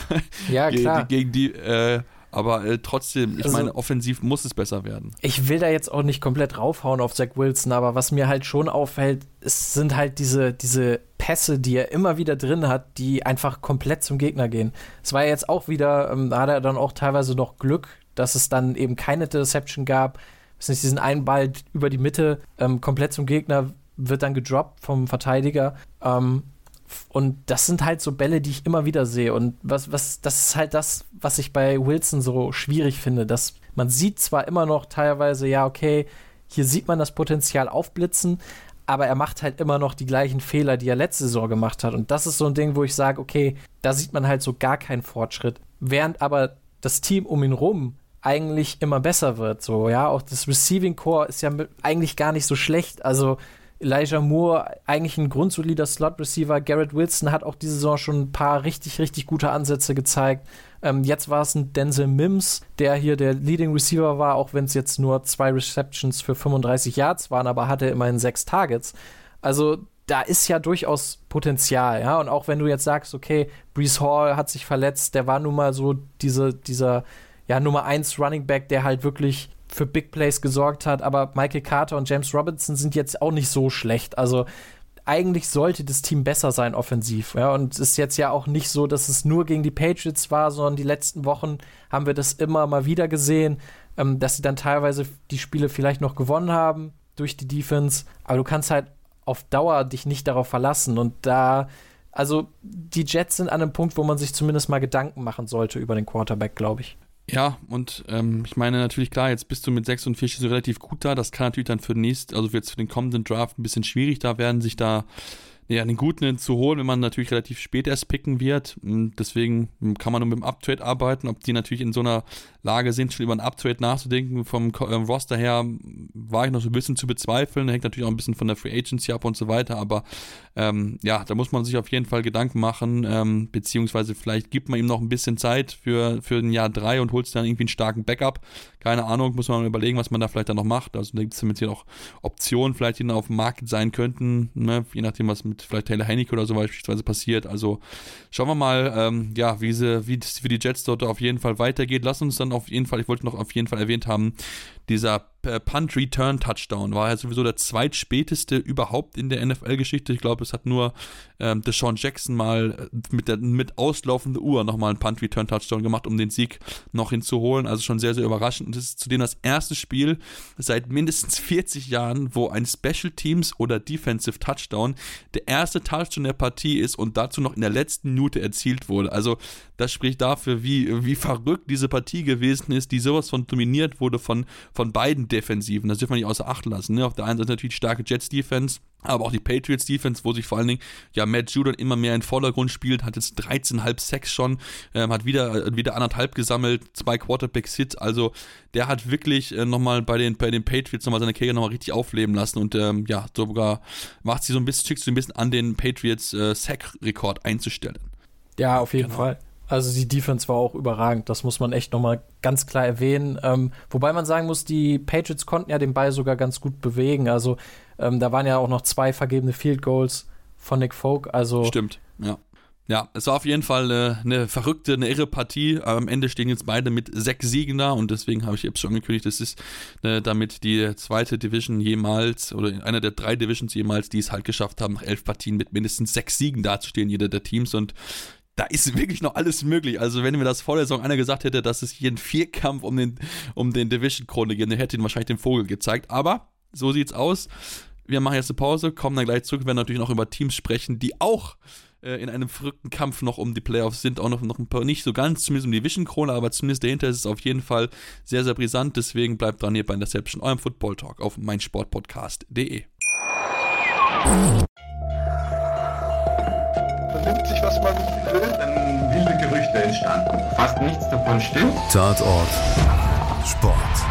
Ja, klar. gegen die, äh, aber äh, trotzdem, ich also, meine, offensiv muss es besser werden. Ich will da jetzt auch nicht komplett raufhauen auf Zach Wilson, aber was mir halt schon auffällt, es sind halt diese, diese Pässe, die er immer wieder drin hat, die einfach komplett zum Gegner gehen. Es war ja jetzt auch wieder, ähm, da hat er dann auch teilweise noch Glück, dass es dann eben keine Deception gab. Nicht diesen einen Ball über die Mitte ähm, komplett zum Gegner wird dann gedroppt vom Verteidiger. Ähm, und das sind halt so Bälle, die ich immer wieder sehe. Und was, was, das ist halt das, was ich bei Wilson so schwierig finde. Dass man sieht zwar immer noch teilweise, ja, okay, hier sieht man das Potenzial aufblitzen, aber er macht halt immer noch die gleichen Fehler, die er letzte Saison gemacht hat. Und das ist so ein Ding, wo ich sage, okay, da sieht man halt so gar keinen Fortschritt. Während aber das Team um ihn rum eigentlich immer besser wird. So, ja, auch das Receiving Core ist ja eigentlich gar nicht so schlecht. Also Elijah Moore eigentlich ein grundsolider Slot-Receiver. Garrett Wilson hat auch diese Saison schon ein paar richtig, richtig gute Ansätze gezeigt. Ähm, jetzt war es ein Denzel Mims, der hier der Leading Receiver war, auch wenn es jetzt nur zwei Receptions für 35 Yards waren, aber hatte immerhin sechs Targets. Also da ist ja durchaus Potenzial, ja. Und auch wenn du jetzt sagst, okay, Brees Hall hat sich verletzt, der war nun mal so diese, dieser ja, Nummer 1 Running Back, der halt wirklich für Big Plays gesorgt hat, aber Michael Carter und James Robinson sind jetzt auch nicht so schlecht. Also eigentlich sollte das Team besser sein offensiv. Ja, und es ist jetzt ja auch nicht so, dass es nur gegen die Patriots war, sondern die letzten Wochen haben wir das immer mal wieder gesehen, ähm, dass sie dann teilweise die Spiele vielleicht noch gewonnen haben durch die Defense. Aber du kannst halt auf Dauer dich nicht darauf verlassen. Und da, also die Jets sind an einem Punkt, wo man sich zumindest mal Gedanken machen sollte über den Quarterback, glaube ich. Ja, und ähm, ich meine natürlich klar, jetzt bist du mit 6 und 4 so relativ gut da. Das kann natürlich dann für den nächsten, also jetzt für den kommenden Draft ein bisschen schwierig da werden, sich da ja, einen guten zu holen, wenn man natürlich relativ spät erst picken wird. Deswegen kann man nur mit dem Uptrade arbeiten. Ob die natürlich in so einer Lage sind, schon über ein Uptrade nachzudenken, vom ähm, Roster her war ich noch so ein bisschen zu bezweifeln. Hängt natürlich auch ein bisschen von der Free Agency ab und so weiter. Aber ähm, ja, da muss man sich auf jeden Fall Gedanken machen. Ähm, beziehungsweise vielleicht gibt man ihm noch ein bisschen Zeit für, für ein Jahr drei und holt dann irgendwie einen starken Backup. Keine Ahnung, muss man überlegen, was man da vielleicht dann noch macht. Also da gibt es hier noch Optionen, vielleicht die dann auf dem Markt sein könnten, ne? je nachdem, was mit vielleicht Taylor Heineke oder so beispielsweise passiert. Also schauen wir mal, ähm, ja, wie sie, wie es für die Jets dort auf jeden Fall weitergeht. Lass uns dann auf jeden Fall, ich wollte noch auf jeden Fall erwähnt haben, dieser äh, Punt Return Touchdown war ja sowieso der zweitspäteste überhaupt in der NFL-Geschichte. Ich glaube, es hat nur ähm, Deshaun Jackson mal äh, mit, der, mit auslaufender Uhr nochmal einen Punt Return Touchdown gemacht, um den Sieg noch hinzuholen. Also schon sehr, sehr überraschend. Und das ist zudem das erste Spiel seit mindestens 40 Jahren, wo ein Special Teams oder Defensive Touchdown der erste Touchdown der Partie ist und dazu noch in der letzten Minute erzielt wurde. Also das spricht dafür, wie, wie verrückt diese Partie gewesen ist, die sowas von dominiert wurde von, von beiden Defensiven. Das dürfen wir nicht außer Acht lassen. Ne? Auf der einen Seite natürlich die starke Jets-Defense, aber auch die Patriots Defense, wo sich vor allen Dingen ja Matt Judon immer mehr in den Vordergrund spielt, hat jetzt 13,5 Sacks schon, ähm, hat wieder äh, wieder anderthalb gesammelt, zwei Quarterbacks Hits, also der hat wirklich äh, nochmal bei den bei den Patriots nochmal seine Karriere nochmal richtig aufleben lassen und ähm, ja sogar macht sie so ein bisschen, schickt sie ein bisschen an den Patriots äh, Sack-Rekord einzustellen. Ja, auf jeden genau. Fall. Also die Defense war auch überragend, das muss man echt nochmal ganz klar erwähnen. Ähm, wobei man sagen muss, die Patriots konnten ja den Ball sogar ganz gut bewegen. Also ähm, da waren ja auch noch zwei vergebene Field Goals von Nick Folk. Also Stimmt, ja. Ja, es war auf jeden Fall eine, eine, verrückte, eine irre Partie. Am Ende stehen jetzt beide mit sechs Siegen da und deswegen habe ich jetzt schon angekündigt, das ist äh, damit die zweite Division jemals oder einer der drei Divisions jemals, die es halt geschafft haben, nach elf Partien mit mindestens sechs Siegen dazustehen, jeder der Teams und da ist wirklich noch alles möglich. Also, wenn mir das vor der Saison einer gesagt hätte, dass es hier ein Vierkampf um den, um den Division-Krone geht, dann hätte ihn wahrscheinlich den Vogel gezeigt. Aber so sieht's aus. Wir machen jetzt eine Pause, kommen dann gleich zurück, werden natürlich noch über Teams sprechen, die auch äh, in einem verrückten Kampf noch um die Playoffs sind, auch noch, noch ein paar, nicht so ganz, zumindest um die Vision-Krone, aber zumindest dahinter ist es auf jeden Fall sehr, sehr brisant. Deswegen bleibt dran hier bei Interception, eurem Football Talk auf meinsportpodcast.de. Vernimmt sich, was man will. Dann wilde Gerüchte entstanden. Fast nichts davon stimmt. Tatort Sport.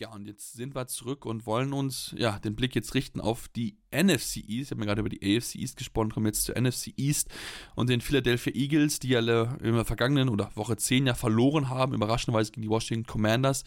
Ja, und jetzt sind wir zurück und wollen uns ja den Blick jetzt richten auf die NFC East. Ich habe mir gerade über die AFC East gesprochen, kommen jetzt zur NFC East und den Philadelphia Eagles, die alle in der vergangenen oder Woche 10 ja verloren haben, überraschenderweise gegen die Washington Commanders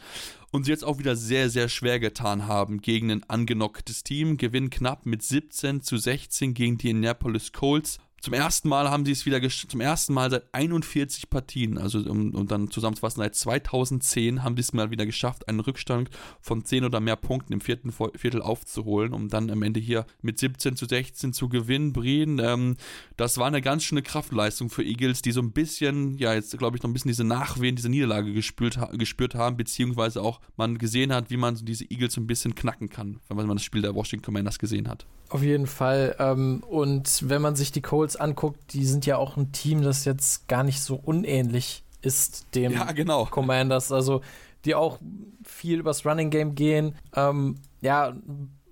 und sie jetzt auch wieder sehr, sehr schwer getan haben gegen ein angenocktes Team. Gewinn knapp mit 17 zu 16 gegen die Indianapolis Colts. Zum ersten Mal haben sie es wieder zum ersten Mal seit 41 Partien, also um, um dann zusammenzufassen, seit 2010 haben sie es mal wieder geschafft, einen Rückstand von 10 oder mehr Punkten im vierten Viertel aufzuholen, um dann am Ende hier mit 17 zu 16 zu gewinnen. Brien, ähm, das war eine ganz schöne Kraftleistung für Eagles, die so ein bisschen, ja, jetzt glaube ich noch ein bisschen diese Nachwehen, diese Niederlage gespürt, gespürt haben, beziehungsweise auch man gesehen hat, wie man diese Eagles so ein bisschen knacken kann, wenn man das Spiel der Washington Commanders gesehen hat. Auf jeden Fall. Ähm, und wenn man sich die Colts anguckt, die sind ja auch ein Team, das jetzt gar nicht so unähnlich ist dem ja, genau. Commanders. Also die auch viel übers Running Game gehen. Ähm, ja,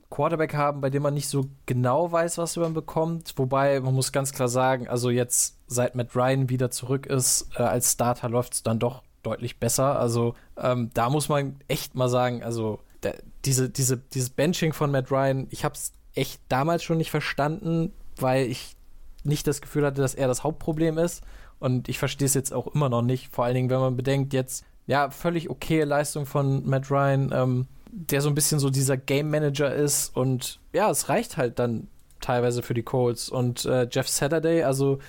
Quarterback haben, bei dem man nicht so genau weiß, was man bekommt. Wobei man muss ganz klar sagen, also jetzt seit Matt Ryan wieder zurück ist, äh, als Starter läuft es dann doch deutlich besser. Also ähm, da muss man echt mal sagen, also da, diese, diese, dieses Benching von Matt Ryan, ich habe es echt damals schon nicht verstanden, weil ich nicht das Gefühl hatte, dass er das Hauptproblem ist. Und ich verstehe es jetzt auch immer noch nicht. Vor allen Dingen, wenn man bedenkt, jetzt, ja, völlig okaye Leistung von Matt Ryan, ähm, der so ein bisschen so dieser Game Manager ist. Und ja, es reicht halt dann teilweise für die Colts. Und äh, Jeff Saturday, also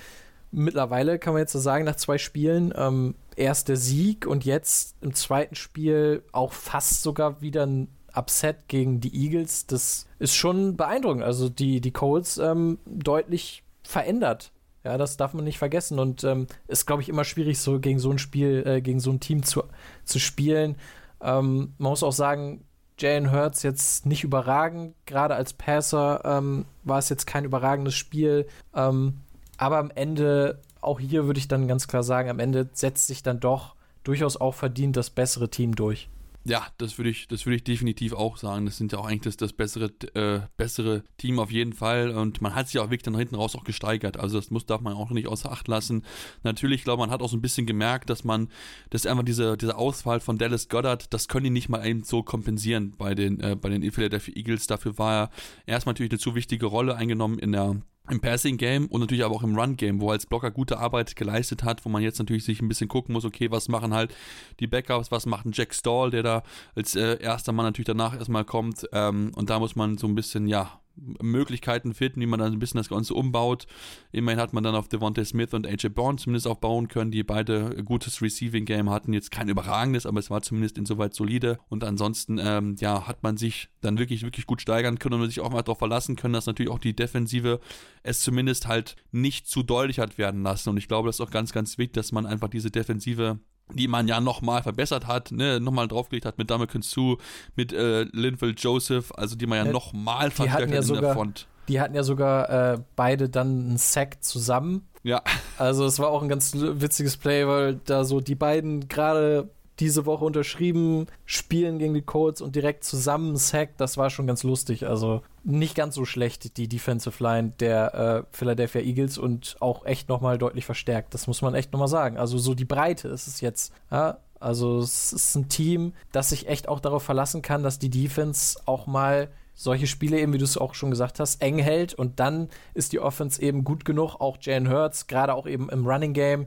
mittlerweile kann man jetzt so sagen, nach zwei Spielen, ähm, erst der Sieg und jetzt im zweiten Spiel auch fast sogar wieder ein Upset gegen die Eagles, das ist schon beeindruckend. Also die, die Colts ähm, deutlich verändert. Ja, das darf man nicht vergessen. Und ähm, ist, glaube ich, immer schwierig, so gegen so ein Spiel, äh, gegen so ein Team zu, zu spielen. Ähm, man muss auch sagen, Jalen Hurts jetzt nicht überragend. Gerade als Passer ähm, war es jetzt kein überragendes Spiel. Ähm, aber am Ende, auch hier würde ich dann ganz klar sagen, am Ende setzt sich dann doch durchaus auch verdient das bessere Team durch. Ja, das würde ich, das ich definitiv auch sagen. Das sind ja auch eigentlich das, das bessere, äh, bessere Team auf jeden Fall. Und man hat sich auch wirklich dann hinten raus auch gesteigert. Also das muss, darf man auch nicht außer Acht lassen. Natürlich, glaube man hat auch so ein bisschen gemerkt, dass man, dass einfach diese, diese Auswahl von Dallas Goddard, das können die nicht mal eben so kompensieren bei den, äh, bei den Philadelphia Eagles. Dafür war er erstmal natürlich eine zu wichtige Rolle eingenommen in der im Passing Game und natürlich aber auch im Run Game, wo als Blocker gute Arbeit geleistet hat, wo man jetzt natürlich sich ein bisschen gucken muss, okay, was machen halt die Backups, was macht ein Jack Stall, der da als äh, erster Mann natürlich danach erstmal kommt ähm, und da muss man so ein bisschen, ja, Möglichkeiten finden, wie man dann ein bisschen das Ganze umbaut. Immerhin hat man dann auf Devontae Smith und AJ Bourne zumindest aufbauen können, die beide gutes Receiving Game hatten. Jetzt kein überragendes, aber es war zumindest insoweit solide. Und ansonsten, ähm, ja, hat man sich dann wirklich, wirklich gut steigern können und sich auch mal darauf verlassen können, dass natürlich auch die Defensive es zumindest halt nicht zu deutlich hat werden lassen. Und ich glaube, das ist auch ganz, ganz wichtig, dass man einfach diese Defensive die man ja nochmal verbessert hat, ne, nochmal draufgelegt hat mit Dame Su, mit äh, Linville Joseph, also die man ja, ja nochmal verstärkt hat ja in sogar, der Front. Die hatten ja sogar äh, beide dann einen Sack zusammen. Ja. Also es war auch ein ganz witziges Play, weil da so die beiden gerade diese Woche unterschrieben, spielen gegen die Colts und direkt zusammen Sack, das war schon ganz lustig. Also nicht ganz so schlecht, die Defensive Line der äh, Philadelphia Eagles und auch echt nochmal deutlich verstärkt. Das muss man echt nochmal sagen. Also so die Breite ist es jetzt. Ja? Also es ist ein Team, das sich echt auch darauf verlassen kann, dass die Defense auch mal solche Spiele eben, wie du es auch schon gesagt hast, eng hält und dann ist die Offense eben gut genug, auch Jalen Hurts, gerade auch eben im Running Game,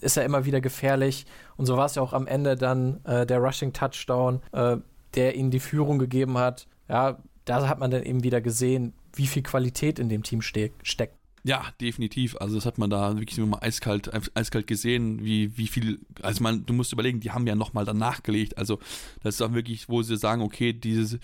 ist er immer wieder gefährlich und so war es ja auch am Ende dann äh, der Rushing Touchdown, äh, der ihnen die Führung gegeben hat. Ja, da hat man dann eben wieder gesehen, wie viel Qualität in dem Team ste steckt. Ja, definitiv. Also das hat man da wirklich immer eiskalt, eiskalt gesehen, wie, wie viel, also man, du musst überlegen, die haben ja nochmal danach gelegt. Also das ist auch wirklich, wo sie sagen, okay, dieses,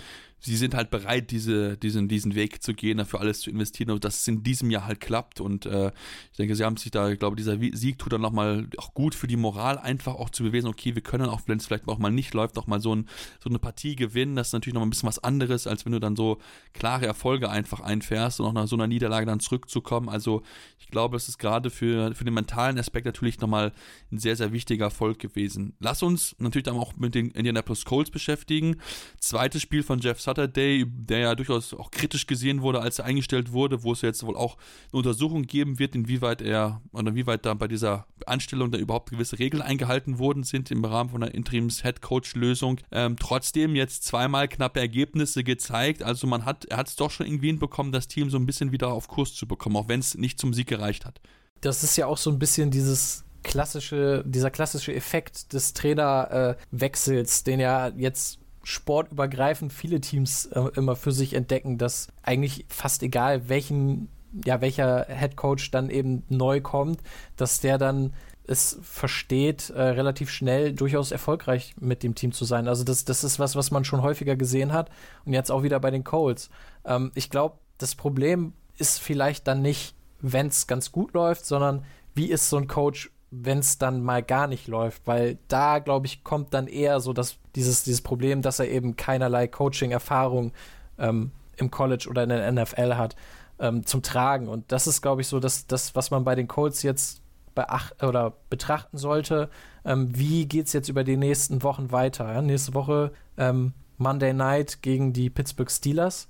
sie sind halt bereit, diese, diesen, diesen Weg zu gehen, dafür alles zu investieren und dass es in diesem Jahr halt klappt. Und äh, ich denke, sie haben sich da, ich glaube, dieser Sieg tut dann nochmal auch gut für die Moral, einfach auch zu beweisen, okay, wir können auch, wenn es vielleicht auch mal nicht läuft, auch mal so, ein, so eine Partie gewinnen. Das ist natürlich nochmal ein bisschen was anderes, als wenn du dann so klare Erfolge einfach einfährst und auch nach so einer Niederlage dann zurückzukommen. Also ich glaube, es ist gerade für, für den mentalen Aspekt natürlich nochmal ein sehr, sehr wichtiger Erfolg gewesen. Lass uns natürlich dann auch mit den Indianapolis Colts beschäftigen. Zweites Spiel von Jeff Sutton Saturday, der ja durchaus auch kritisch gesehen wurde, als er eingestellt wurde, wo es jetzt wohl auch eine Untersuchung geben wird, inwieweit er oder inwieweit da bei dieser Anstellung da überhaupt gewisse Regeln eingehalten worden sind im Rahmen von einer Interims-Head-Coach-Lösung. Ähm, trotzdem jetzt zweimal knappe Ergebnisse gezeigt. Also man hat, er hat es doch schon irgendwie hinbekommen, das Team so ein bisschen wieder auf Kurs zu bekommen, auch wenn es nicht zum Sieg gereicht hat. Das ist ja auch so ein bisschen dieses klassische, dieser klassische Effekt des Trainerwechsels, äh, den ja jetzt sportübergreifend viele Teams äh, immer für sich entdecken, dass eigentlich fast egal, welchen, ja, welcher Head Coach dann eben neu kommt, dass der dann es versteht, äh, relativ schnell durchaus erfolgreich mit dem Team zu sein. Also das, das ist was, was man schon häufiger gesehen hat und jetzt auch wieder bei den Colts. Ähm, ich glaube, das Problem ist vielleicht dann nicht, wenn es ganz gut läuft, sondern wie ist so ein Coach wenn es dann mal gar nicht läuft, weil da, glaube ich, kommt dann eher so das, dieses, dieses Problem, dass er eben keinerlei Coaching-Erfahrung ähm, im College oder in der NFL hat, ähm, zum Tragen. Und das ist, glaube ich, so das, das, was man bei den Colts jetzt beacht oder betrachten sollte. Ähm, wie geht es jetzt über die nächsten Wochen weiter? Ja? Nächste Woche ähm, Monday Night gegen die Pittsburgh Steelers.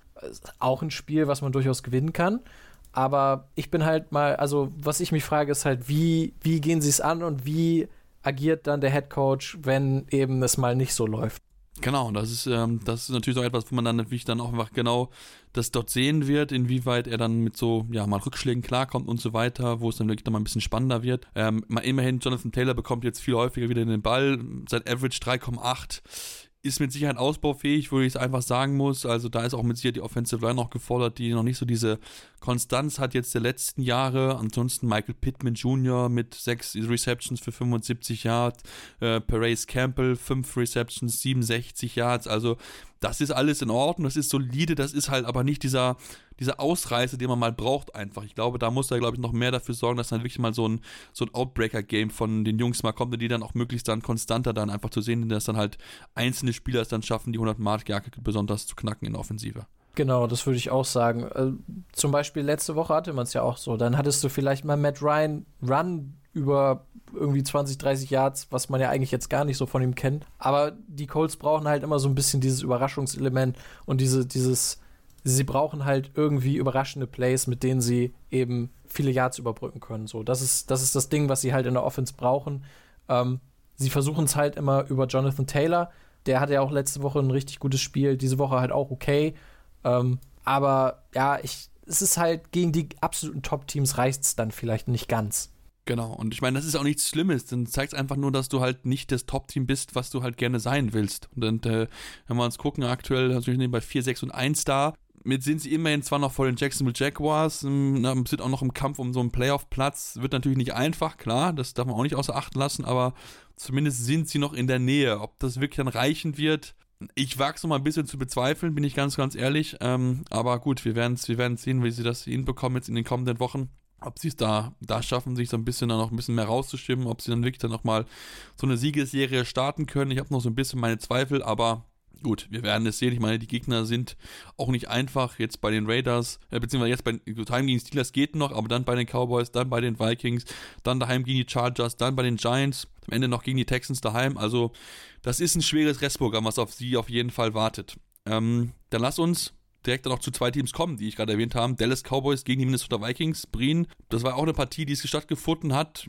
Auch ein Spiel, was man durchaus gewinnen kann. Aber ich bin halt mal, also was ich mich frage, ist halt, wie, wie gehen sie es an und wie agiert dann der Head Coach, wenn eben es mal nicht so läuft? Genau, das ist, ähm, das ist natürlich auch etwas, wo man dann natürlich dann auch einfach genau das dort sehen wird, inwieweit er dann mit so, ja, mal Rückschlägen klarkommt und so weiter, wo es dann wirklich nochmal ein bisschen spannender wird. Ähm, mal immerhin, Jonathan Taylor bekommt jetzt viel häufiger wieder den Ball, sein Average 3,8 ist mit Sicherheit ausbaufähig, wo ich es einfach sagen muss. Also da ist auch mit Sicherheit die Offensive Line noch gefordert, die noch nicht so diese Konstanz hat jetzt der letzten Jahre. Ansonsten Michael Pittman Jr. mit sechs Receptions für 75 Yards, äh, Perez Campbell fünf Receptions, 67 Yards. Also das ist alles in Ordnung, das ist solide, das ist halt aber nicht dieser, dieser Ausreißer, den man mal braucht einfach. Ich glaube, da muss er, glaube ich, noch mehr dafür sorgen, dass dann wirklich mal so ein, so ein Outbreaker-Game von den Jungs mal kommt, die dann auch möglichst dann konstanter dann einfach zu sehen, dass dann halt einzelne Spieler es dann schaffen, die 100 Mark besonders zu knacken in der Offensive. Genau, das würde ich auch sagen. Äh, zum Beispiel letzte Woche hatte man es ja auch so. Dann hattest du vielleicht mal Matt Ryan Run über irgendwie 20, 30 Yards, was man ja eigentlich jetzt gar nicht so von ihm kennt. Aber die Colts brauchen halt immer so ein bisschen dieses Überraschungselement und diese, dieses, sie brauchen halt irgendwie überraschende Plays, mit denen sie eben viele Yards überbrücken können. So, das ist, das ist das Ding, was sie halt in der Offense brauchen. Ähm, sie versuchen es halt immer über Jonathan Taylor. Der hatte ja auch letzte Woche ein richtig gutes Spiel, diese Woche halt auch okay. Ähm, aber ja, ich, es ist halt gegen die absoluten Top-Teams reicht es dann vielleicht nicht ganz. Genau, und ich meine, das ist auch nichts Schlimmes, dann zeigt es einfach nur, dass du halt nicht das Top-Team bist, was du halt gerne sein willst. Und dann, äh, wenn wir uns gucken, aktuell natürlich bei 4, 6 und 1 da. Mit sind sie immerhin zwar noch vor den Jacksonville Jaguars, ähm, sind auch noch im Kampf um so einen Playoff-Platz. Wird natürlich nicht einfach, klar, das darf man auch nicht außer Acht lassen, aber zumindest sind sie noch in der Nähe. Ob das wirklich dann reichen wird, ich wage es noch mal ein bisschen zu bezweifeln, bin ich ganz, ganz ehrlich. Ähm, aber gut, wir werden wir werden sehen, wie sie das hinbekommen jetzt in den kommenden Wochen ob sie es da, da schaffen, sich so ein bisschen dann noch ein bisschen mehr rauszustimmen, ob sie dann wirklich dann nochmal so eine Siegesserie starten können. Ich habe noch so ein bisschen meine Zweifel, aber gut, wir werden es sehen. Ich meine, die Gegner sind auch nicht einfach. Jetzt bei den Raiders, äh, beziehungsweise jetzt bei daheim gegen Steelers geht noch, aber dann bei den Cowboys, dann bei den Vikings, dann daheim gegen die Chargers, dann bei den Giants, am Ende noch gegen die Texans daheim. Also, das ist ein schweres Restprogramm, was auf sie auf jeden Fall wartet. Ähm, dann lass uns direkt dann noch zu zwei Teams kommen, die ich gerade erwähnt habe. Dallas Cowboys gegen die Minnesota Vikings. Breen, das war auch eine Partie, die es stattgefunden hat.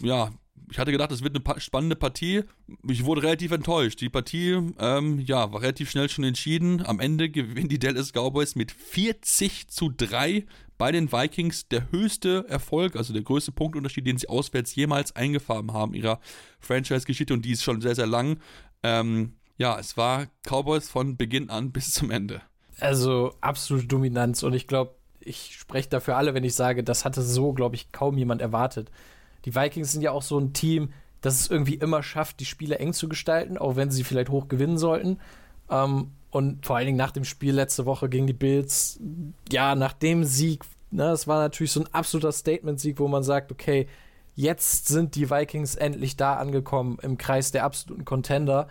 Ja, ich hatte gedacht, es wird eine pa spannende Partie. Ich wurde relativ enttäuscht. Die Partie, ähm, ja, war relativ schnell schon entschieden. Am Ende gewinnen die Dallas Cowboys mit 40 zu 3 bei den Vikings. Der höchste Erfolg, also der größte Punktunterschied, den sie auswärts jemals eingefahren haben, ihrer Franchise-Geschichte. Und die ist schon sehr, sehr lang. Ähm, ja, es war Cowboys von Beginn an bis zum Ende. Also absolute Dominanz. Und ich glaube, ich spreche dafür alle, wenn ich sage, das hatte so, glaube ich, kaum jemand erwartet. Die Vikings sind ja auch so ein Team, das es irgendwie immer schafft, die Spiele eng zu gestalten, auch wenn sie vielleicht hoch gewinnen sollten. Ähm, und vor allen Dingen nach dem Spiel letzte Woche gegen die Bills, ja, nach dem Sieg, ne, das war natürlich so ein absoluter Statement-Sieg, wo man sagt, okay, jetzt sind die Vikings endlich da angekommen im Kreis der absoluten Contender.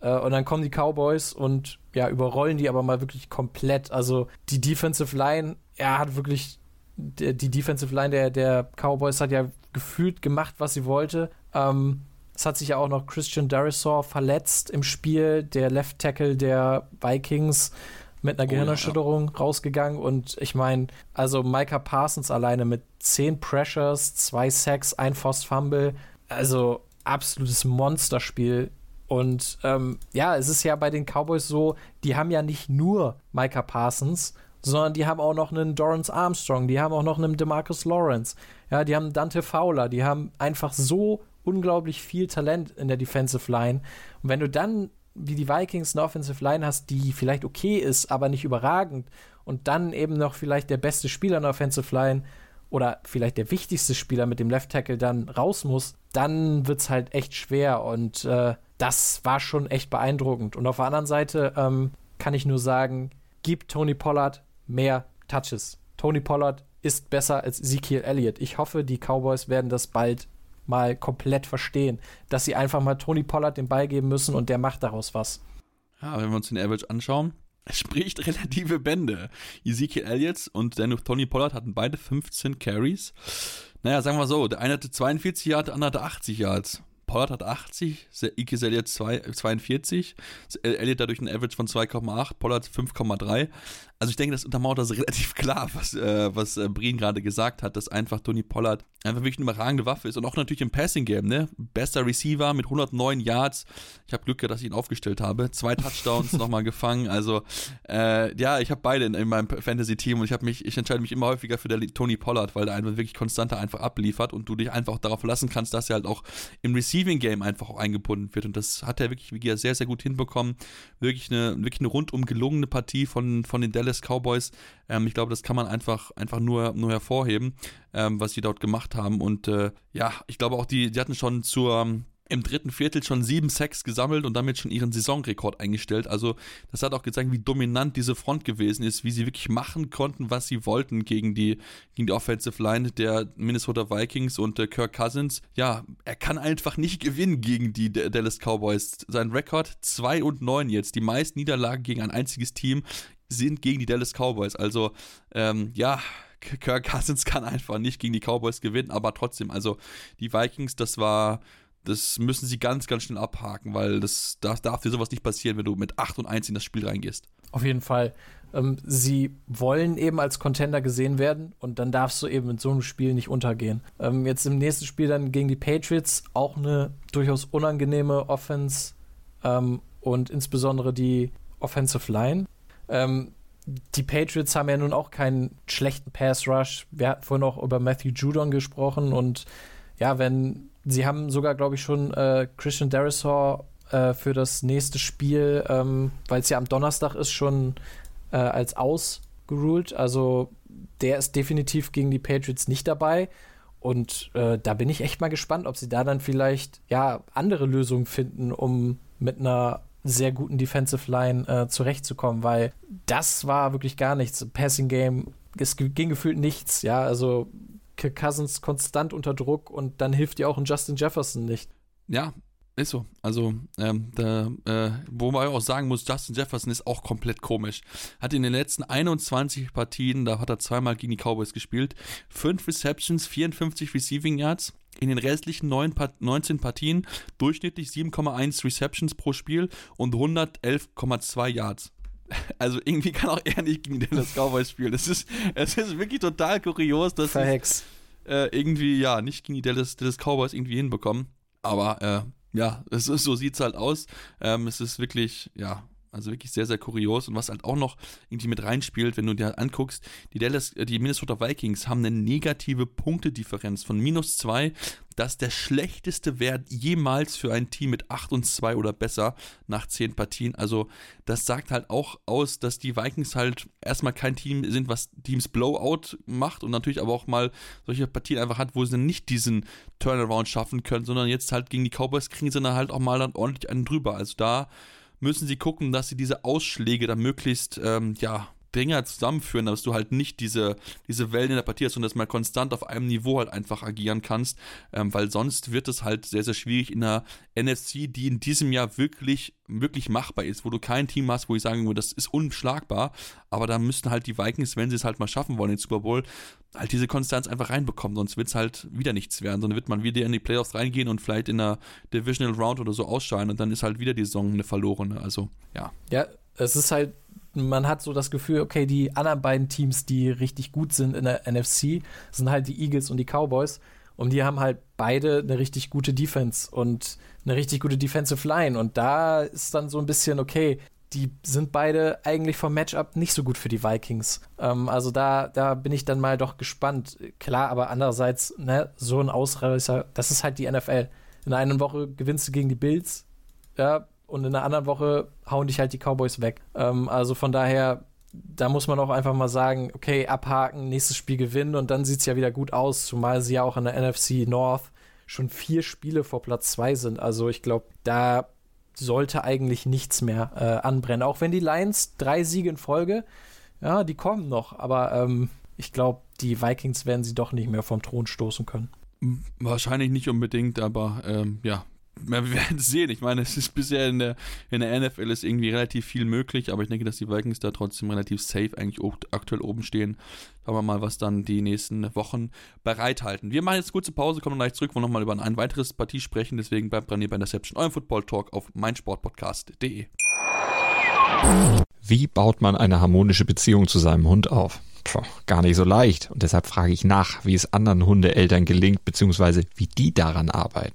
Äh, und dann kommen die Cowboys und ja, überrollen die aber mal wirklich komplett. Also die Defensive Line, er hat wirklich, die Defensive Line der, der Cowboys hat ja gefühlt gemacht, was sie wollte. Ähm, es hat sich ja auch noch Christian Darisor verletzt im Spiel, der Left Tackle der Vikings mit einer oh, Gehirnerschütterung ja. rausgegangen. Und ich meine, also Micah Parsons alleine mit 10 Pressures, 2 Sacks, ein Forced Fumble. Also absolutes Monsterspiel. Und ähm, ja, es ist ja bei den Cowboys so, die haben ja nicht nur Micah Parsons, sondern die haben auch noch einen Dorrance Armstrong, die haben auch noch einen Demarcus Lawrence, ja, die haben Dante Fowler, die haben einfach so unglaublich viel Talent in der Defensive Line. Und wenn du dann wie die Vikings eine Offensive Line hast, die vielleicht okay ist, aber nicht überragend, und dann eben noch vielleicht der beste Spieler in der Offensive Line oder vielleicht der wichtigste Spieler mit dem Left Tackle dann raus muss, dann wird es halt echt schwer. Und äh, das war schon echt beeindruckend. Und auf der anderen Seite ähm, kann ich nur sagen, gib Tony Pollard mehr Touches. Tony Pollard ist besser als Ezekiel Elliott. Ich hoffe, die Cowboys werden das bald mal komplett verstehen, dass sie einfach mal Tony Pollard den Ball geben müssen und der macht daraus was. Ja, wenn wir uns den Average anschauen, spricht relative Bände. Ezekiel Elliott und dennoch Tony Pollard hatten beide 15 Carries. Naja, sagen wir so, der eine hatte 42 Yards, der andere hatte 80 Yards. Pollard hat 80, Ike Elliott 42, Elliott dadurch ein Average von 2,8, Pollard 5,3. Also ich denke, das untermauert das relativ klar, was, äh, was äh, Brien gerade gesagt hat, dass einfach Tony Pollard einfach wirklich eine überragende Waffe ist und auch natürlich im Passing Game, ne? Bester Receiver mit 109 Yards. Ich habe Glück gehabt, dass ich ihn aufgestellt habe. Zwei Touchdowns nochmal gefangen. Also äh, ja, ich habe beide in, in meinem Fantasy Team und ich habe mich, ich entscheide mich immer häufiger für der Tony Pollard, weil der einfach wirklich konstanter einfach abliefert und du dich einfach auch darauf verlassen kannst, dass er halt auch im Receiving Game einfach auch eingebunden wird und das hat er wirklich, wie sehr sehr gut hinbekommen. Wirklich eine wirklich eine rundum gelungene Partie von von den Dallas Cowboys. Ähm, ich glaube, das kann man einfach einfach nur nur hervorheben, ähm, was sie dort gemacht haben und äh, ja, ich glaube auch die die hatten schon zur im dritten Viertel schon sieben Sacks gesammelt und damit schon ihren Saisonrekord eingestellt. Also das hat auch gezeigt, wie dominant diese Front gewesen ist, wie sie wirklich machen konnten, was sie wollten gegen die, gegen die Offensive Line der Minnesota Vikings und äh, Kirk Cousins. Ja, er kann einfach nicht gewinnen gegen die Dallas Cowboys. Sein Rekord 2 und 9 jetzt. Die meisten Niederlagen gegen ein einziges Team sind gegen die Dallas Cowboys. Also ähm, ja, Kirk Cousins kann einfach nicht gegen die Cowboys gewinnen, aber trotzdem, also die Vikings, das war das müssen sie ganz, ganz schnell abhaken, weil das darf, darf dir sowas nicht passieren, wenn du mit 8 und 1 in das Spiel reingehst. Auf jeden Fall. Ähm, sie wollen eben als Contender gesehen werden und dann darfst du eben in so einem Spiel nicht untergehen. Ähm, jetzt im nächsten Spiel dann gegen die Patriots auch eine durchaus unangenehme Offense ähm, und insbesondere die Offensive Line. Ähm, die Patriots haben ja nun auch keinen schlechten Pass Rush. Wir hatten vorhin auch über Matthew Judon gesprochen und ja, wenn sie haben sogar, glaube ich, schon äh, Christian Derisor äh, für das nächste Spiel, ähm, weil es ja am Donnerstag ist, schon äh, als ausgeruled. Also der ist definitiv gegen die Patriots nicht dabei. Und äh, da bin ich echt mal gespannt, ob sie da dann vielleicht ja andere Lösungen finden, um mit einer sehr guten Defensive Line äh, zurechtzukommen, weil das war wirklich gar nichts. Passing Game, es ging gefühlt nichts, ja, also Kirk Cousins konstant unter Druck und dann hilft dir auch ein Justin Jefferson nicht. Ja, ist so. Also, ähm, da, äh, wo man auch sagen muss, Justin Jefferson ist auch komplett komisch. Hat in den letzten 21 Partien, da hat er zweimal gegen die Cowboys gespielt, 5 Receptions, 54 Receiving Yards. In den restlichen 9, 19 Partien durchschnittlich 7,1 Receptions pro Spiel und 111,2 Yards. Also irgendwie kann auch er nicht gegen den Dallas Cowboys spielen. Es ist, es ist wirklich total kurios, dass Verhex. äh, irgendwie, ja, nicht gegen die Dallas, Dallas Cowboys irgendwie hinbekommen. Aber äh, ja, es ist, so sieht es halt aus. Ähm, es ist wirklich, ja, also wirklich sehr, sehr kurios. Und was halt auch noch irgendwie mit reinspielt, wenn du dir halt anguckst, die, Dallas, äh, die Minnesota Vikings haben eine negative Punktedifferenz von minus zwei. Das ist der schlechteste Wert jemals für ein Team mit 8 und 2 oder besser nach 10 Partien. Also das sagt halt auch aus, dass die Vikings halt erstmal kein Team sind, was Teams Blowout macht und natürlich aber auch mal solche Partien einfach hat, wo sie nicht diesen Turnaround schaffen können, sondern jetzt halt gegen die Cowboys kriegen sie dann halt auch mal dann ordentlich einen drüber. Also da müssen sie gucken, dass sie diese Ausschläge dann möglichst, ähm, ja, Dinger zusammenführen, dass du halt nicht diese, diese Wellen in der Partie hast und dass mal konstant auf einem Niveau halt einfach agieren kannst, ähm, weil sonst wird es halt sehr, sehr schwierig in der NFC, die in diesem Jahr wirklich, wirklich machbar ist, wo du kein Team hast, wo ich sagen würde, das ist unschlagbar, aber da müssten halt die Vikings, wenn sie es halt mal schaffen wollen, den Super Bowl, halt diese Konstanz einfach reinbekommen, sonst wird es halt wieder nichts werden, sondern wird man wieder in die Playoffs reingehen und vielleicht in der Divisional Round oder so ausscheiden und dann ist halt wieder die Saison eine verlorene, also ja. Ja, es ist halt man hat so das Gefühl, okay, die anderen beiden Teams, die richtig gut sind in der NFC, sind halt die Eagles und die Cowboys. Und die haben halt beide eine richtig gute Defense und eine richtig gute Defensive Line. Und da ist dann so ein bisschen, okay, die sind beide eigentlich vom Matchup nicht so gut für die Vikings. Ähm, also da, da bin ich dann mal doch gespannt. Klar, aber andererseits, ne, so ein Ausreißer, das ist halt die NFL. In einer Woche gewinnst du gegen die Bills, ja, und in der anderen Woche hauen dich halt die Cowboys weg. Ähm, also von daher, da muss man auch einfach mal sagen, okay, abhaken, nächstes Spiel gewinnen und dann sieht es ja wieder gut aus, zumal sie ja auch in der NFC North schon vier Spiele vor Platz zwei sind. Also ich glaube, da sollte eigentlich nichts mehr äh, anbrennen. Auch wenn die Lions drei Siege in Folge, ja, die kommen noch, aber ähm, ich glaube, die Vikings werden sie doch nicht mehr vom Thron stoßen können. Wahrscheinlich nicht unbedingt, aber ähm, ja, wir werden sehen. Ich meine, es ist bisher in der, in der NFL ist irgendwie relativ viel möglich, aber ich denke, dass die Vikings da trotzdem relativ safe eigentlich aktuell oben stehen. Schauen wir mal, was dann die nächsten Wochen bereithalten. Wir machen jetzt kurze Pause, kommen gleich zurück, wollen nochmal über ein weiteres Partie sprechen. Deswegen bleibt dran hier bei Interception, eurem Football Talk auf meinsportpodcast.de. Wie baut man eine harmonische Beziehung zu seinem Hund auf? Puh, gar nicht so leicht. Und deshalb frage ich nach, wie es anderen Hundeeltern gelingt, beziehungsweise wie die daran arbeiten.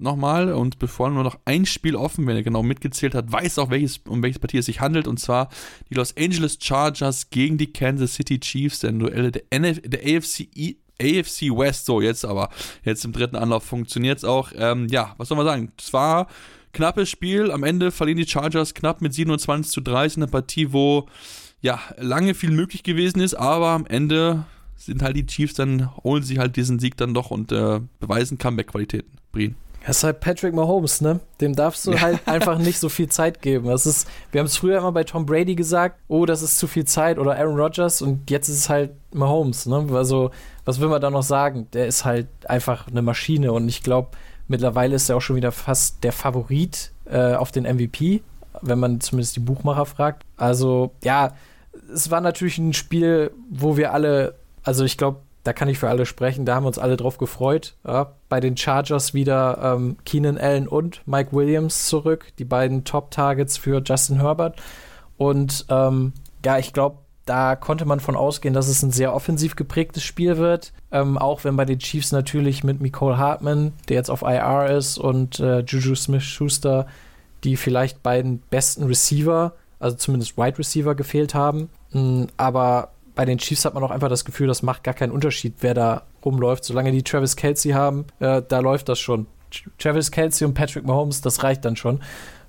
nochmal und bevor nur noch ein Spiel offen, wenn er genau mitgezählt hat, weiß auch, welches, um welches Partie es sich handelt und zwar die Los Angeles Chargers gegen die Kansas City Chiefs, der Duelle der, NF, der AFC, AFC West, so jetzt aber, jetzt im dritten Anlauf funktioniert es auch. Ähm, ja, was soll man sagen? Zwar knappes Spiel, am Ende verlieren die Chargers knapp mit 27 zu 30 in einer Partie, wo ja, lange viel möglich gewesen ist, aber am Ende sind halt die Chiefs dann, holen sich halt diesen Sieg dann doch und äh, beweisen Comeback-Qualitäten. Brien. Das ist halt Patrick Mahomes, ne? Dem darfst du halt einfach nicht so viel Zeit geben. Das ist, wir haben es früher immer bei Tom Brady gesagt, oh, das ist zu viel Zeit oder Aaron Rodgers und jetzt ist es halt Mahomes, ne? Also, was will man da noch sagen? Der ist halt einfach eine Maschine und ich glaube, mittlerweile ist er auch schon wieder fast der Favorit äh, auf den MVP, wenn man zumindest die Buchmacher fragt. Also, ja, es war natürlich ein Spiel, wo wir alle, also ich glaube, da kann ich für alle sprechen, da haben wir uns alle drauf gefreut. Ja, bei den Chargers wieder ähm, Keenan Allen und Mike Williams zurück, die beiden Top-Targets für Justin Herbert. Und ähm, ja, ich glaube, da konnte man von ausgehen, dass es ein sehr offensiv geprägtes Spiel wird. Ähm, auch wenn bei den Chiefs natürlich mit Nicole Hartman, der jetzt auf IR ist, und äh, Juju Smith-Schuster die vielleicht beiden besten Receiver, also zumindest Wide Receiver, gefehlt haben. Mm, aber bei den Chiefs hat man auch einfach das Gefühl, das macht gar keinen Unterschied, wer da rumläuft. Solange die Travis Kelsey haben, äh, da läuft das schon. Travis Kelsey und Patrick Mahomes, das reicht dann schon.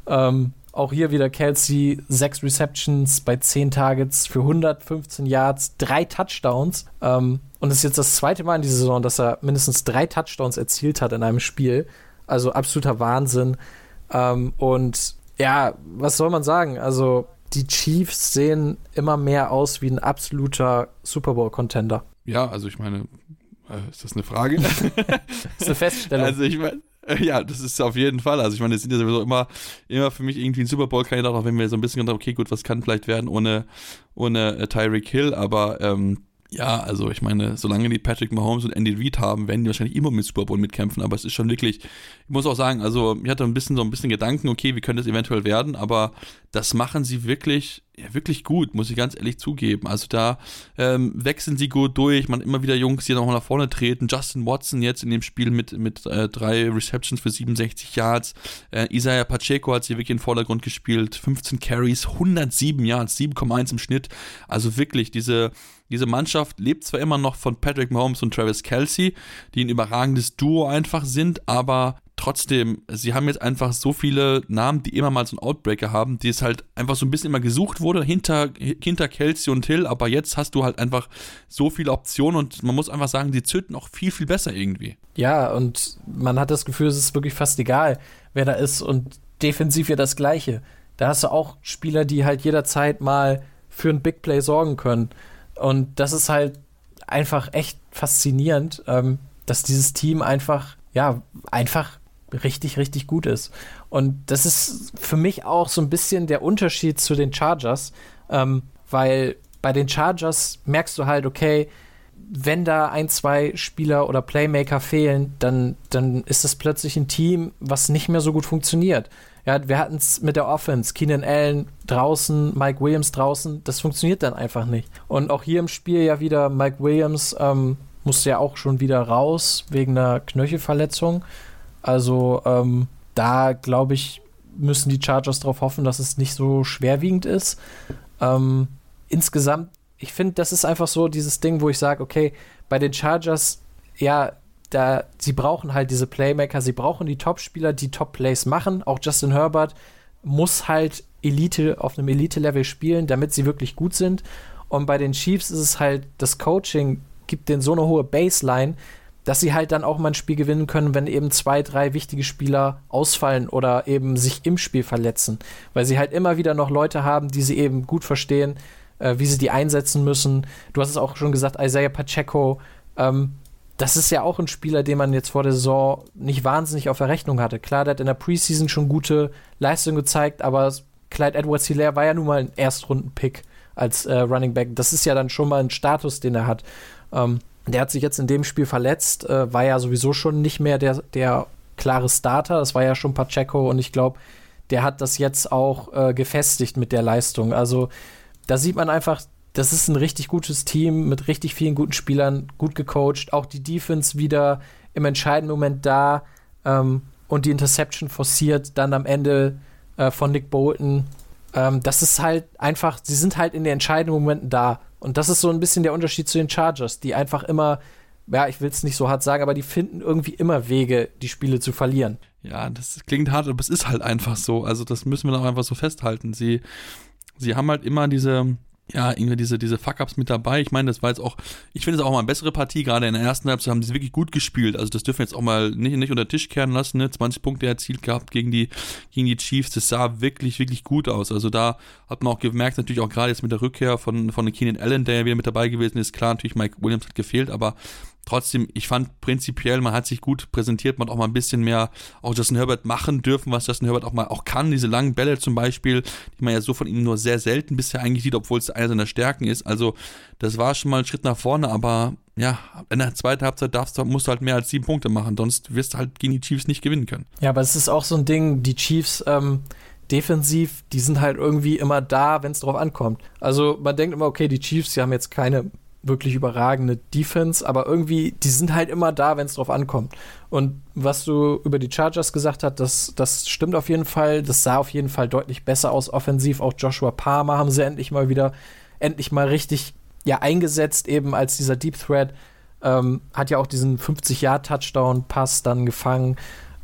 Ähm, auch hier wieder Kelsey, sechs Receptions bei zehn Targets für 115 Yards, drei Touchdowns. Ähm, und es ist jetzt das zweite Mal in dieser Saison, dass er mindestens drei Touchdowns erzielt hat in einem Spiel. Also absoluter Wahnsinn. Ähm, und ja, was soll man sagen? Also die Chiefs sehen immer mehr aus wie ein absoluter Super Bowl-Contender. Ja, also ich meine, äh, ist das eine Frage? das ist eine Feststellung. Also ich meine, Ja, das ist auf jeden Fall. Also ich meine, das sind ja sowieso immer, immer für mich irgendwie ein Super Bowl-Kandidat, auch wenn wir so ein bisschen gedacht okay, gut, was kann vielleicht werden ohne, ohne äh, Tyreek Hill, aber ähm, ja, also ich meine, solange die Patrick Mahomes und Andy Reid haben, werden die wahrscheinlich immer mit Super Bowl mitkämpfen, aber es ist schon wirklich, ich muss auch sagen, also ich hatte ein bisschen so ein bisschen Gedanken, okay, wie könnte es eventuell werden, aber das machen sie wirklich, ja, wirklich gut, muss ich ganz ehrlich zugeben. Also da ähm, wechseln sie gut durch, man immer wieder Jungs, die nochmal nach vorne treten. Justin Watson jetzt in dem Spiel mit, mit äh, drei Receptions für 67 Yards. Äh, Isaiah Pacheco hat sie wirklich in den Vordergrund gespielt. 15 Carries, 107 Yards, 7,1 im Schnitt. Also wirklich, diese diese Mannschaft lebt zwar immer noch von Patrick Mahomes und Travis Kelsey, die ein überragendes Duo einfach sind, aber trotzdem, sie haben jetzt einfach so viele Namen, die immer mal so einen Outbreaker haben, die es halt einfach so ein bisschen immer gesucht wurde hinter, hinter Kelsey und Hill, aber jetzt hast du halt einfach so viele Optionen und man muss einfach sagen, die zünden auch viel, viel besser irgendwie. Ja, und man hat das Gefühl, es ist wirklich fast egal, wer da ist und defensiv ja das Gleiche. Da hast du auch Spieler, die halt jederzeit mal für ein Big Play sorgen können. Und das ist halt einfach echt faszinierend, ähm, dass dieses Team einfach, ja, einfach richtig, richtig gut ist. Und das ist für mich auch so ein bisschen der Unterschied zu den Chargers, ähm, weil bei den Chargers merkst du halt, okay, wenn da ein, zwei Spieler oder Playmaker fehlen, dann, dann ist das plötzlich ein Team, was nicht mehr so gut funktioniert. Ja, wir hatten es mit der Offense, Keenan Allen draußen, Mike Williams draußen, das funktioniert dann einfach nicht. Und auch hier im Spiel ja wieder, Mike Williams ähm, musste ja auch schon wieder raus wegen einer Knöchelverletzung. Also ähm, da glaube ich, müssen die Chargers darauf hoffen, dass es nicht so schwerwiegend ist. Ähm, insgesamt, ich finde, das ist einfach so dieses Ding, wo ich sage, okay, bei den Chargers, ja, da, sie brauchen halt diese Playmaker, sie brauchen die Top-Spieler, die Top-Plays machen. Auch Justin Herbert muss halt Elite auf einem Elite-Level spielen, damit sie wirklich gut sind. Und bei den Chiefs ist es halt, das Coaching gibt denen so eine hohe Baseline, dass sie halt dann auch mal ein Spiel gewinnen können, wenn eben zwei, drei wichtige Spieler ausfallen oder eben sich im Spiel verletzen. Weil sie halt immer wieder noch Leute haben, die sie eben gut verstehen, äh, wie sie die einsetzen müssen. Du hast es auch schon gesagt, Isaiah Pacheco, ähm, das ist ja auch ein Spieler, den man jetzt vor der Saison nicht wahnsinnig auf der Rechnung hatte. Klar, der hat in der Preseason schon gute Leistungen gezeigt, aber Clyde Edwards Hilaire war ja nun mal ein Erstrunden-Pick als äh, Running Back. Das ist ja dann schon mal ein Status, den er hat. Ähm, der hat sich jetzt in dem Spiel verletzt, äh, war ja sowieso schon nicht mehr der, der klare Starter. Das war ja schon Pacheco und ich glaube, der hat das jetzt auch äh, gefestigt mit der Leistung. Also da sieht man einfach, das ist ein richtig gutes Team mit richtig vielen guten Spielern, gut gecoacht. Auch die Defense wieder im entscheidenden Moment da ähm, und die Interception forciert dann am Ende äh, von Nick Bolton. Ähm, das ist halt einfach, sie sind halt in den entscheidenden Momenten da. Und das ist so ein bisschen der Unterschied zu den Chargers, die einfach immer, ja, ich will es nicht so hart sagen, aber die finden irgendwie immer Wege, die Spiele zu verlieren. Ja, das klingt hart, aber es ist halt einfach so. Also das müssen wir doch einfach so festhalten. Sie, sie haben halt immer diese, ja, irgendwie diese, diese Fuck-Ups mit dabei. Ich meine, das war jetzt auch, ich finde es auch mal eine bessere Partie, gerade in der ersten Halbzeit haben sie wirklich gut gespielt. Also das dürfen wir jetzt auch mal nicht, nicht unter den Tisch kehren lassen, ne? 20 Punkte erzielt gehabt gegen die, gegen die Chiefs. Das sah wirklich, wirklich gut aus. Also da hat man auch gemerkt, natürlich auch gerade jetzt mit der Rückkehr von, von Keenan Allen, der ja wieder mit dabei gewesen ist. Klar, natürlich Mike Williams hat gefehlt, aber trotzdem, ich fand prinzipiell, man hat sich gut präsentiert, man hat auch mal ein bisschen mehr auch Justin Herbert machen dürfen, was Justin Herbert auch mal auch kann. Diese langen Bälle zum Beispiel, die man ja so von ihm nur sehr selten bisher eigentlich sieht, obwohl es einer seiner Stärken ist. Also, das war schon mal ein Schritt nach vorne, aber ja, in der zweiten Halbzeit darfst du, musst du halt mehr als sieben Punkte machen, sonst wirst du halt gegen die Chiefs nicht gewinnen können. Ja, aber es ist auch so ein Ding, die Chiefs, ähm, defensiv, die sind halt irgendwie immer da, wenn es drauf ankommt. Also man denkt immer, okay, die Chiefs, die haben jetzt keine wirklich überragende Defense, aber irgendwie, die sind halt immer da, wenn es drauf ankommt. Und was du über die Chargers gesagt hast, das, das stimmt auf jeden Fall. Das sah auf jeden Fall deutlich besser aus offensiv. Auch Joshua Palmer haben sie endlich mal wieder, endlich mal richtig ja, eingesetzt, eben als dieser Deep Threat. Ähm, hat ja auch diesen 50-Yard-Touchdown-Pass dann gefangen.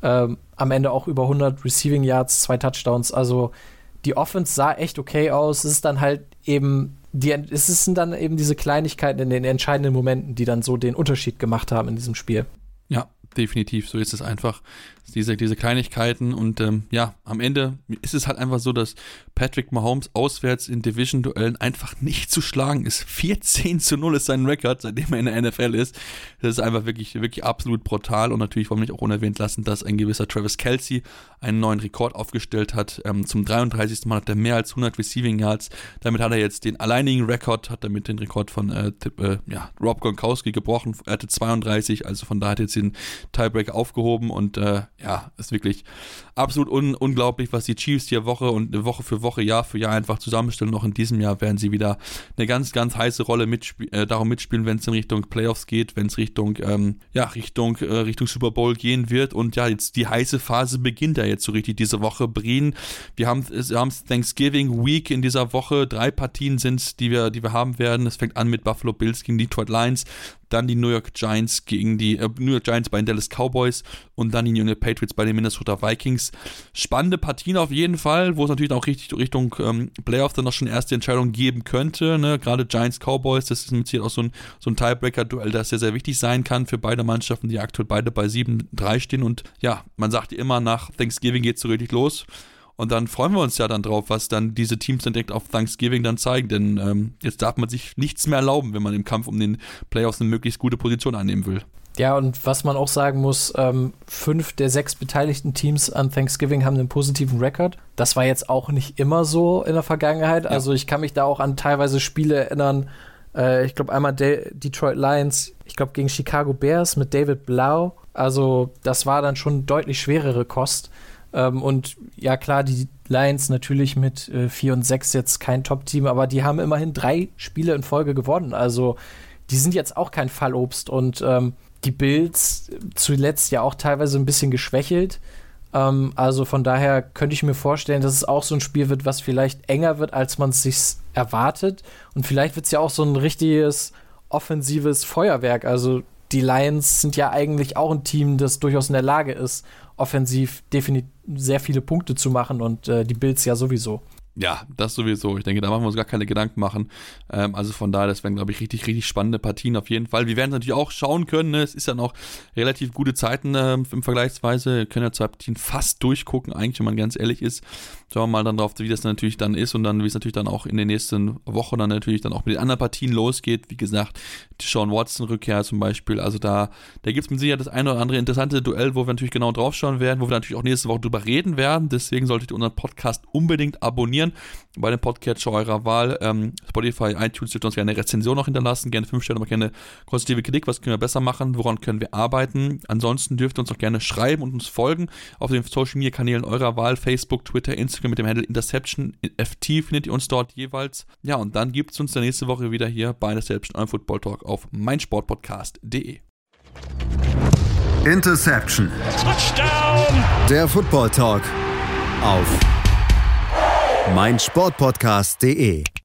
Ähm, am Ende auch über 100 Receiving Yards, zwei Touchdowns. Also die Offense sah echt okay aus. Es ist dann halt eben die, es sind dann eben diese Kleinigkeiten in den entscheidenden Momenten, die dann so den Unterschied gemacht haben in diesem Spiel. Ja, definitiv. So ist es einfach. Diese, diese Kleinigkeiten und ähm, ja, am Ende ist es halt einfach so, dass Patrick Mahomes auswärts in Division-Duellen einfach nicht zu schlagen ist. 14 zu 0 ist sein Rekord, seitdem er in der NFL ist. Das ist einfach wirklich, wirklich absolut brutal und natürlich wollen wir nicht auch unerwähnt lassen, dass ein gewisser Travis Kelsey einen neuen Rekord aufgestellt hat. Ähm, zum 33. Mal hat er mehr als 100 Receiving Yards. Damit hat er jetzt den alleinigen Rekord, hat damit den Rekord von äh, äh, ja, Rob Gronkowski gebrochen. Er hatte 32, also von da hat jetzt den Tiebreak aufgehoben und äh, ja, ist wirklich absolut un unglaublich, was die Chiefs hier Woche und Woche für Woche, Jahr für Jahr einfach zusammenstellen. Noch in diesem Jahr werden sie wieder eine ganz, ganz heiße Rolle mitspie äh, darum mitspielen, wenn es in Richtung Playoffs geht, wenn es Richtung, ähm, ja, Richtung, äh, Richtung Super Bowl gehen wird. Und ja, jetzt die heiße Phase beginnt ja jetzt so richtig diese Woche. Brien, wir haben, haben Thanksgiving Week in dieser Woche. Drei Partien sind die wir, die wir haben werden. Es fängt an mit Buffalo Bills gegen Detroit Lions dann die New York Giants gegen die äh, New York Giants bei den Dallas Cowboys und dann die New York Patriots bei den Minnesota Vikings. Spannende Partien auf jeden Fall, wo es natürlich auch richtig Richtung ähm, Playoff dann noch schon erste Entscheidungen geben könnte. Ne? Gerade Giants Cowboys, das ist mit auch so ein, so ein Tiebreaker-Duell, das sehr, sehr wichtig sein kann für beide Mannschaften, die aktuell beide bei 7-3 stehen. Und ja, man sagt immer, nach Thanksgiving geht es so richtig los. Und dann freuen wir uns ja dann drauf, was dann diese Teams dann direkt auf Thanksgiving dann zeigen. Denn ähm, jetzt darf man sich nichts mehr erlauben, wenn man im Kampf um den Playoffs eine möglichst gute Position einnehmen will. Ja, und was man auch sagen muss, ähm, fünf der sechs beteiligten Teams an Thanksgiving haben einen positiven Rekord. Das war jetzt auch nicht immer so in der Vergangenheit. Ja. Also ich kann mich da auch an teilweise Spiele erinnern. Äh, ich glaube einmal De Detroit Lions, ich glaube gegen Chicago Bears mit David Blau. Also das war dann schon deutlich schwerere Kost. Ähm, und ja, klar, die Lions natürlich mit äh, 4 und 6 jetzt kein Top-Team, aber die haben immerhin drei Spiele in Folge gewonnen. Also die sind jetzt auch kein Fallobst und ähm, die Bills zuletzt ja auch teilweise ein bisschen geschwächelt. Ähm, also von daher könnte ich mir vorstellen, dass es auch so ein Spiel wird, was vielleicht enger wird, als man es sich erwartet. Und vielleicht wird es ja auch so ein richtiges offensives Feuerwerk. Also die Lions sind ja eigentlich auch ein Team, das durchaus in der Lage ist, offensiv definitiv sehr viele Punkte zu machen und äh, die Bills ja sowieso. Ja, das sowieso. Ich denke, da machen wir uns gar keine Gedanken machen. Ähm, also von daher, das werden, glaube ich, richtig, richtig spannende Partien auf jeden Fall. Wir werden natürlich auch schauen können. Ne? Es ist ja noch relativ gute Zeiten ähm, im Vergleichsweise. Wir können ja zwei Partien fast durchgucken, eigentlich, wenn man ganz ehrlich ist. Schauen wir mal dann drauf, wie das natürlich dann ist und dann, wie es natürlich dann auch in den nächsten Wochen dann natürlich dann auch mit den anderen Partien losgeht. Wie gesagt, die Sean Watson-Rückkehr zum Beispiel. Also da, da gibt es mit Sicherheit das eine oder andere interessante Duell, wo wir natürlich genau drauf schauen werden, wo wir natürlich auch nächste Woche drüber reden werden. Deswegen solltet ihr unseren Podcast unbedingt abonnieren abonnieren bei dem Podcatcher eurer Wahl. Ähm, Spotify, iTunes dürft uns gerne eine Rezension noch hinterlassen, gerne 5 Sterne, aber gerne konstruktive Kritik, was können wir besser machen, woran können wir arbeiten. Ansonsten dürft ihr uns auch gerne schreiben und uns folgen auf den Social Media Kanälen eurer Wahl, Facebook, Twitter, Instagram mit dem Handle Interception FT findet ihr uns dort jeweils. Ja, und dann gibt es uns dann nächste Woche wieder hier bei Interception, eurem Football Talk auf meinsportpodcast.de. Interception. Touchdown. Der Football Talk auf meinsportpodcast.de